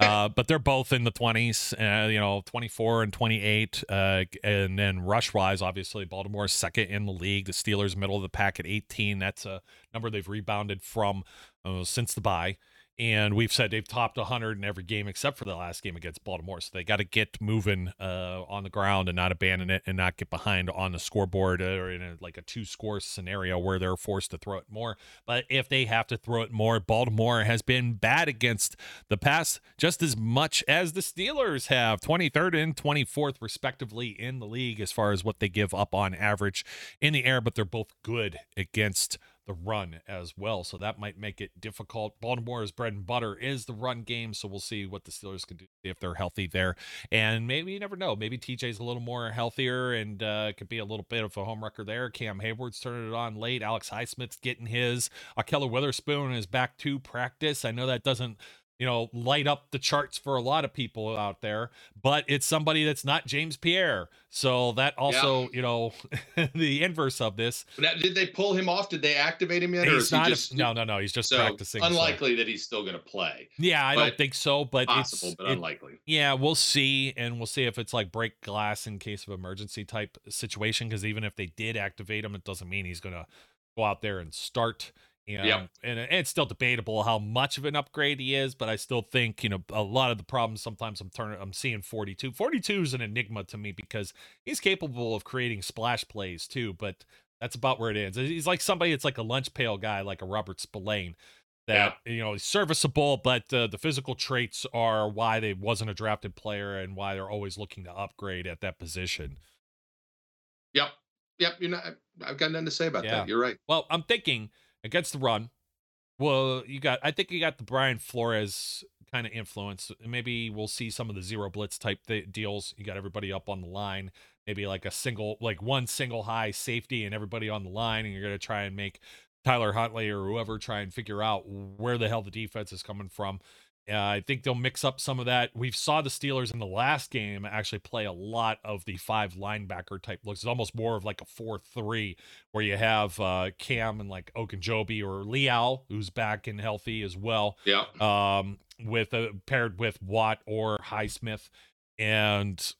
Uh, but they're both in the 20s, uh, you know, 24 and 28. Uh, and then rush wise, obviously, Baltimore's second in the league. The Steelers, middle of the pack at 18. That's a number they've rebounded from uh, since the bye. And we've said they've topped 100 in every game except for the last game against Baltimore. So they got to get moving uh, on the ground and not abandon it and not get behind on the scoreboard or in a, like a two score scenario where they're forced to throw it more. But if they have to throw it more, Baltimore has been bad against the pass just as much as the Steelers have 23rd and 24th, respectively, in the league as far as what they give up on average in the air. But they're both good against the run as well. So that might make it difficult. Baltimore's bread and butter is the run game. So we'll see what the Steelers can do if they're healthy there. And maybe you never know. Maybe TJ's a little more healthier and uh, could be a little bit of a home wrecker there. Cam Heyward's turning it on late. Alex Highsmith's getting his. Ahkello Witherspoon is back to practice. I know that doesn't you know, light up the charts for a lot of people out there, but it's somebody that's not James Pierre. So that also, yeah. you know, the inverse of this. Now, did they pull him off? Did they activate him yet? He's not. He just, a, no, no, no. He's just so practicing. Unlikely so. that he's still going to play. Yeah, I don't think so, but possible, but it, unlikely. Yeah, we'll see, and we'll see if it's like break glass in case of emergency type situation. Because even if they did activate him, it doesn't mean he's going to go out there and start. And, yep. and it's still debatable how much of an upgrade he is, but I still think, you know, a lot of the problems sometimes I'm turning I'm seeing 42. 42 is an enigma to me because he's capable of creating splash plays too, but that's about where it ends. He's like somebody that's like a lunch pail guy, like a Robert Spillane. That yeah. you know he's serviceable, but uh, the physical traits are why they wasn't a drafted player and why they're always looking to upgrade at that position. Yep, yep. You're not. I've got nothing to say about yeah. that. You're right. Well, I'm thinking against the run. Well, you got I think you got the Brian Flores kind of influence. Maybe we'll see some of the zero blitz type th- deals. You got everybody up on the line, maybe like a single like one single high safety and everybody on the line and you're going to try and make Tyler Huntley or whoever try and figure out where the hell the defense is coming from uh, I think they'll mix up some of that. We saw the Steelers in the last game actually play a lot of the five linebacker type looks. It's almost more of like a four-three, where you have uh, Cam and like Ogunjobi or Leal, who's back and healthy as well. Yeah. Um, with a, uh, paired with Watt or Highsmith, and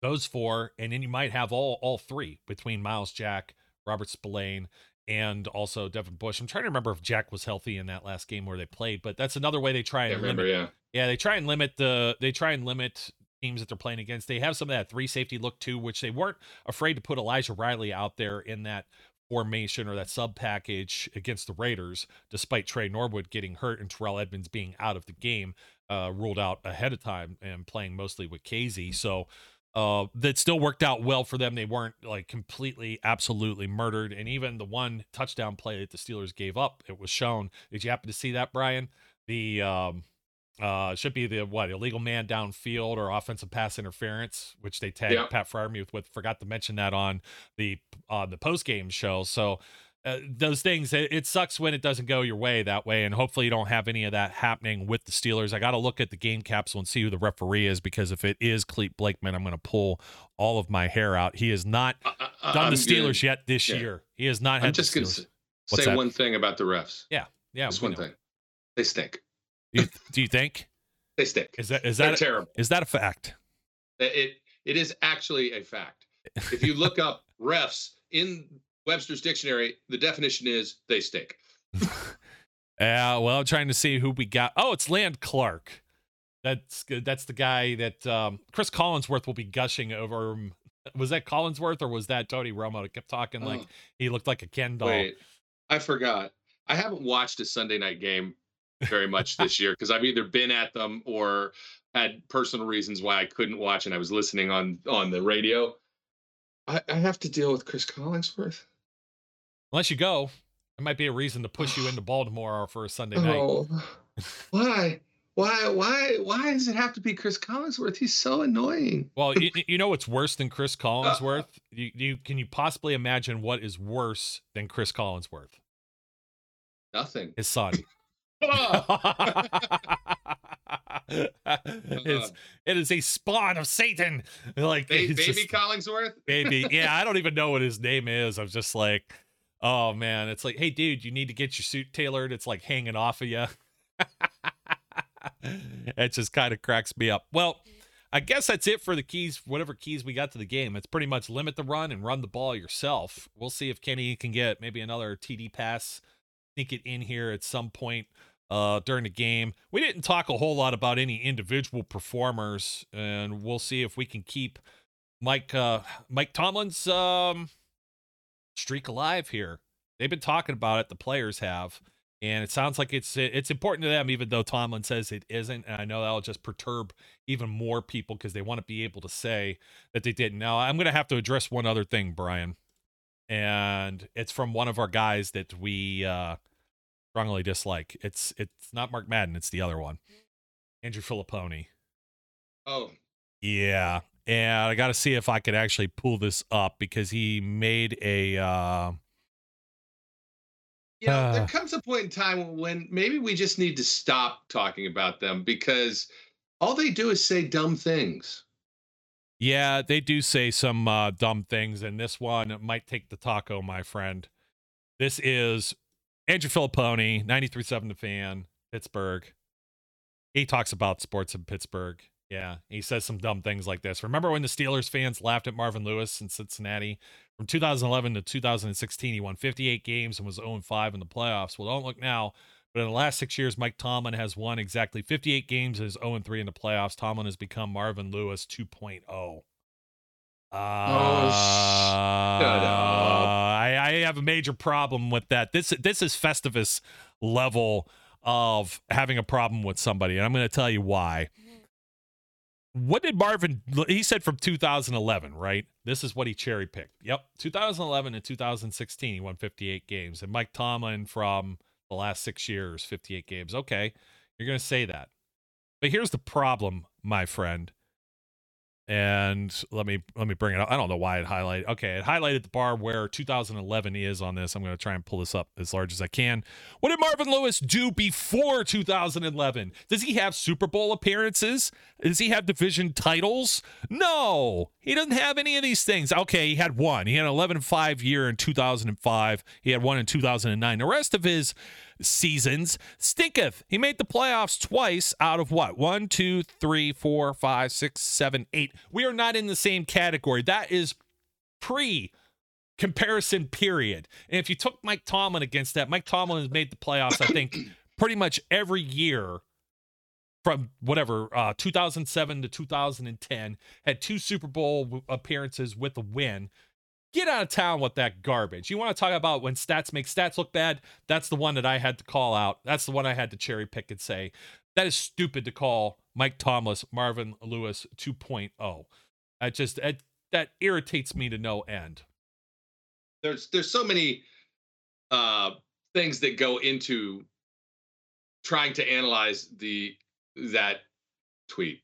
those four, and then you might have all all three between Myles Jack, Robert Spillane, and also Devin Bush. I'm trying to remember if Jack was healthy in that last game where they played, but that's another way they try and remember, limit. Yeah. yeah, they try and limit the they try and limit teams that they're playing against. They have some of that three safety look too, which they weren't afraid to put Elijah Riley out there in that formation or that sub package against the Raiders, despite Tre Norwood getting hurt and Terrell Edmunds being out of the game, uh, ruled out ahead of time and playing mostly with Kazee. So uh, that still worked out well for them. They weren't like completely, absolutely murdered. And even the one touchdown play that the Steelers gave up, it was shown. Did you happen to see that, Brian? The um, uh, should be the what illegal man downfield or offensive pass interference, which they tagged yeah. Pat Freiermuth with. Forgot to mention that on the on the post game show. So uh, those things it, it, sucks when it doesn't go your way that way and hopefully you don't have any of that happening with the steelers. I got to look at the game capsule and see who the referee is because if it is clete blakeman i'm going to pull all of my hair out. He has not uh, done I'm the steelers yet this yeah. year. He has not had i'm just going to say one thing about the refs. Yeah yeah just one know. thing. They stink. Do you, do you think? They stink. Is that is that a, terrible. is that a fact? It it is actually a fact. If you look up refs in Webster's dictionary, the definition is they stink. Yeah, well, I'm trying to see who we got. Oh, it's Land Clark. That's good. that's the guy that um, Chris Collinsworth will be gushing over. Was that Collinsworth or was that Tony Romo? That kept talking like oh. he looked like a Ken doll. Wait, I forgot. I haven't watched a Sunday night game very much this year because I've either been at them or had personal reasons why I couldn't watch, and I was listening on on the radio. I, I have to deal with Chris Collinsworth unless you go, it might be a reason to push you into Baltimore for a Sunday night. Oh, why? Why? Why? Why does it have to be Chris Collinsworth? He's so annoying. Well, you, you know what's worse than Chris Collinsworth? Uh, you, you can you possibly imagine what is worse than Chris Collinsworth? Nothing. His son. it's, it is a spawn of Satan. Like ba- baby just, Collinsworth. baby, yeah, I don't even know what his name is. I'm just like, Oh man, it's like, hey dude, you need to get your suit tailored. It's like hanging off of you. it just kind of cracks me up. Well, I guess that's it for the keys, whatever keys we got to the game. It's pretty much limit the run and run the ball yourself. We'll see if Kenny can get maybe another TD pass, sneak it in here at some point uh, during the game. We didn't talk a whole lot about any individual performers, and we'll see if we can keep Mike uh, Mike Tomlin's um, streak alive here. They've been talking about it. The players have, and it sounds like it's it's important to them, even though Tomlin says it isn't. And I know that'll just perturb even more people because they want to be able to say that they didn't. Now I'm going to have to address one other thing, Brian. and it's from one of our guys that we uh, strongly dislike. It's it's not Mark Madden, it's the other one, Andrew Fillipponi. Oh, yeah, and I got to see if I could actually pull this up because he made a. Uh, you know, uh, there comes a point in time when maybe we just need to stop talking about them because all they do is say dumb things. Yeah, they do say some uh, dumb things, and this one might take the taco, my friend. This is Andrew Fillipponi, 93.7 The Fan, Pittsburgh. He talks about sports in Pittsburgh. Yeah, he says some dumb things like this. Remember when the Steelers fans laughed at Marvin Lewis in Cincinnati? From 2011 to 2016, he won 58 games and was 0 5 in the playoffs. Well, don't look now. But in the last six years, Mike Tomlin has won exactly 58 games and is 0 3 in the playoffs. Tomlin has become Marvin Lewis 2.0. Uh, oh, shut up. I, I have a major problem with that. This this is Festivus level of having a problem with somebody, and I'm going to tell you why. What did Marvin? He said from 2011, right? This is what he cherry picked. Yep, 2011 and 2016, he won 58 games, and Mike Tomlin from the last six years, 58 games. Okay, you're going to say that. But here's the problem, my friend and let me let me bring it up. I don't know why it highlighted. Okay, it highlighted the bar where 2011 is on this. I'm going to try and pull this up as large as I can. What did Marvin Lewis do before 2011? Does he have Super Bowl appearances? Does he have division titles? No, he doesn't have any of these things. Okay, he had one. He had an 11-5 year in 2005. He had one in 2009. The rest of his seasons stinketh. He made the playoffs twice out of what? One, two, three, four, five, six, seven, eight. We are not in the same category. That is pre comparison period. And if you took Mike Tomlin against that, Mike Tomlin has made the playoffs, I think, pretty much every year from whatever uh, 2007 to 2010 had two super bowl appearances with a win get out of town with that garbage. You want to talk about when stats make stats look bad? That's the one that I had to call out. That's the one I had to cherry pick and say that is stupid to call Mike Tomlin Marvin Lewis 2.0. I just it, that irritates me to no end. There's there's so many uh things that go into trying to analyze the that tweet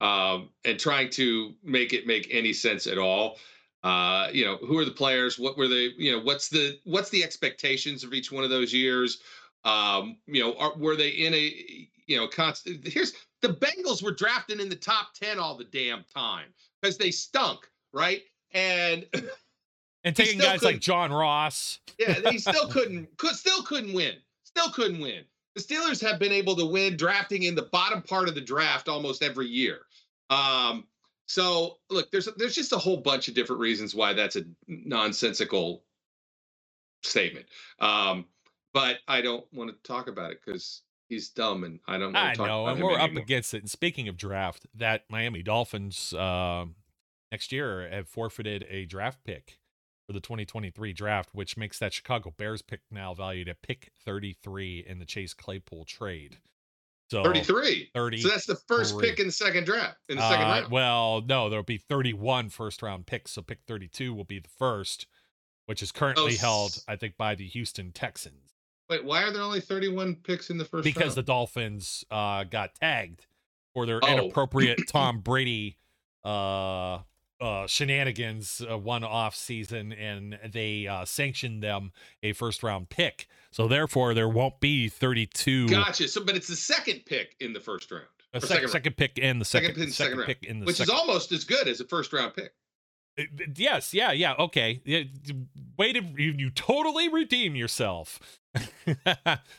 um and trying to make it make any sense at all uh, you know, who are the players? What were they? You know, what's the what's the expectations of each one of those years? Um, you know, are, were they in a you know constant? Here's the Bengals were drafting in the top ten all the damn time because they stunk, right? And and taking guys like John Ross. yeah, they still couldn't could still couldn't win. Still couldn't win. The Steelers have been able to win drafting in the bottom part of the draft almost every year. Um, so look, there's there's just a whole bunch of different reasons why that's a nonsensical statement. Um, but I don't want to talk about it because he's dumb and I don't. I know, and we're anymore. up against it. And speaking of draft, that Miami Dolphins uh, next year have forfeited a draft pick for the 2023 draft, which makes that Chicago Bears pick now valued at pick 33 in the Chase Claypool trade. So 33. 30. So that's the first pick in the second draft. In the second uh, round. Well, no, there'll be 31 first round picks. So pick 32 will be the first, which is currently oh, held, I think, by the Houston Texans. Wait, why are there only 31 picks in the first because round? the Dolphins uh, got tagged for their oh. inappropriate Tom Brady uh, uh, shenanigans uh, one off season and they uh, sanctioned them a first round pick. So therefore, there won't be 32. Gotcha. So, but it's the second pick in the first round. A sec- second, second pick in the second, second, second, second pick in the which second. is almost as good as a first round pick. Yes, yeah, yeah. Okay. Way to you, you totally redeem yourself.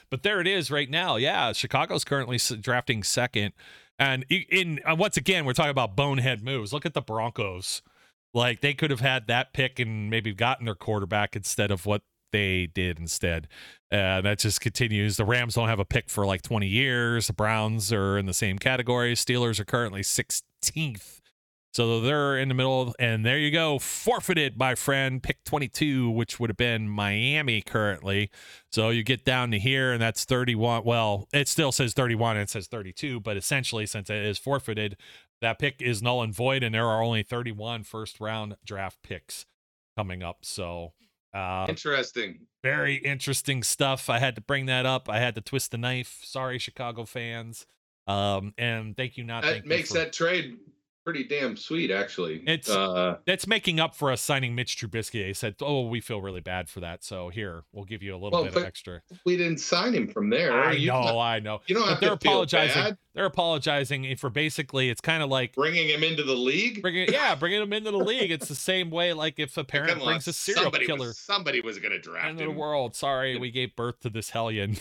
but there it is right now. Yeah, Chicago's currently drafting second. And in uh, once again, we're talking about bonehead moves. Look at the Broncos. Like they could have had that pick and maybe gotten their quarterback instead of what they did instead. Uh, that just continues. The Rams don't have a pick for like 20 years. The Browns are in the same category. Steelers are currently 16th so they're in the middle, and there you go, forfeited, my friend. Pick 22, which would have been Miami currently. So you get down to here, and that's 31. Well, it still says 31 and it says 32, but essentially, since it is forfeited, that pick is null and void, and there are only 31 first round draft picks coming up. So uh, interesting. Very interesting stuff. I had to bring that up. I had to twist the knife. Sorry, Chicago fans. Um, and thank you not. That makes for, that trade pretty damn sweet, actually. It's uh, that's making up for us signing Mitch Trubisky. They said, "Oh, we feel really bad for that, so here we'll give you a little well, bit of extra." We didn't sign him from there. I you know, not, I know. You don't but have they're to apologizing. Bad. They're apologizing for basically. It's kind of like bringing him into the league. Bringing, yeah, bringing him into the league. It's the same way, like if a parent brings a serial somebody killer was, somebody was going to draft into him. the world. Sorry, we gave birth to this hellion.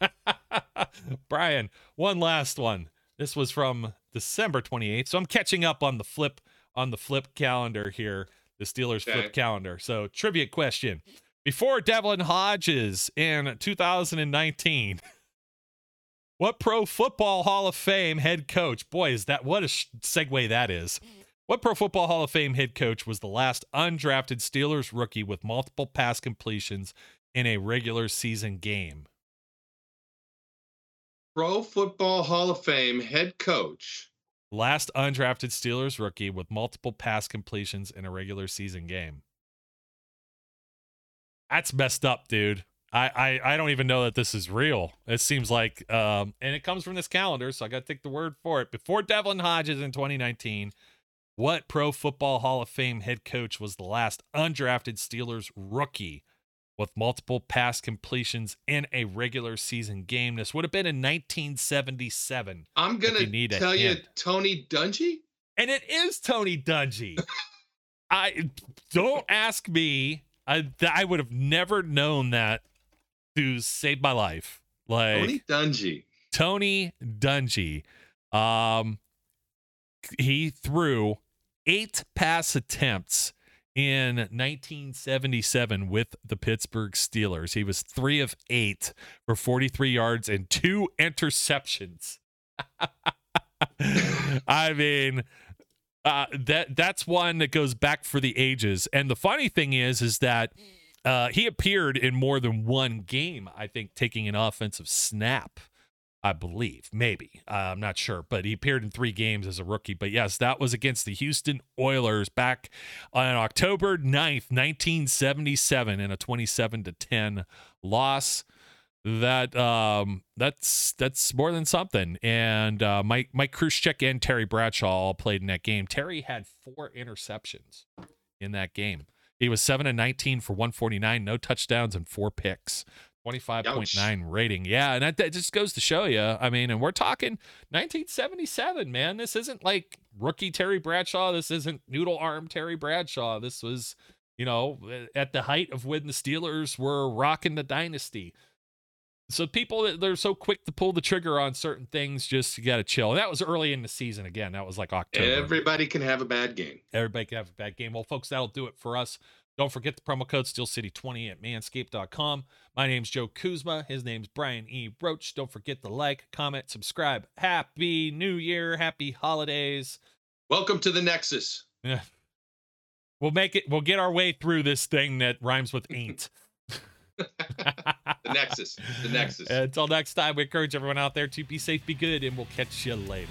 Brian, one last one. This was from December 28th. So I'm catching up on the flip on the flip calendar here, the Steelers okay. flip calendar. So trivia question. Before Devlin Hodges in 2019, what Pro Football Hall of Fame head coach? Boy, is that what a segue that is. What Pro Football Hall of Fame head coach was the last undrafted Steelers rookie with multiple pass completions in a regular season game? Pro Football Hall of Fame head coach. Last undrafted Steelers rookie with multiple pass completions in a regular season game. That's messed up, dude. I, I, I don't even know that this is real. It seems like, um, and it comes from this calendar, so I got to take the word for it. Before Devlin Hodges in 2019, what Pro Football Hall of Fame head coach was the last undrafted Steelers rookie with multiple pass completions in a regular season game. This would have been in 1977. I'm going to tell you Tony Dungy. And it is Tony Dungy. I don't ask me. I I would have never known that to save my life. Like Tony Dungy. Tony Dungy. Um he threw eight pass attempts in 1977 with the Pittsburgh Steelers. He was three of eight for 43 yards and two interceptions. I mean, uh, that that's one that goes back for the ages. And the funny thing is, is that uh, he appeared in more than one game. I think taking an offensive snap I believe. Maybe. Uh, I'm not sure. But he appeared in three games as a rookie. But yes, that was against the Houston Oilers back on October 9th, 1977, in a 27 to 10 loss. That um that's that's more than something. And uh, Mike Mike Kruczek and Terry Bradshaw all played in that game. Terry had four interceptions in that game. He was 7 and 19 for 149, no touchdowns and four picks. 25.9 rating. Yeah, and that, that, just goes to show you. I mean, and we're talking 1977, man. This isn't like rookie Terry Bradshaw. This isn't noodle arm Terry Bradshaw. This was, you know, at the height of when the Steelers were rocking the dynasty. So people they're so quick to pull the trigger on certain things, just you got to chill. And that was early in the season. Again, that was like October. Everybody can have a bad game. Everybody can have a bad game. Well, folks, that'll do it for us. Don't forget the promo code SteelCity20 at manscaped.com. My name's Joe Kuzma. His name's Brian E. Roach. Don't forget to like, comment, subscribe. Happy New Year. Happy holidays. Welcome to the Nexus. Yeah. We'll make it, we'll get our way through this thing that rhymes with ain't. the Nexus. The Nexus. Until next time, we encourage everyone out there to be safe, be good, and we'll catch you later.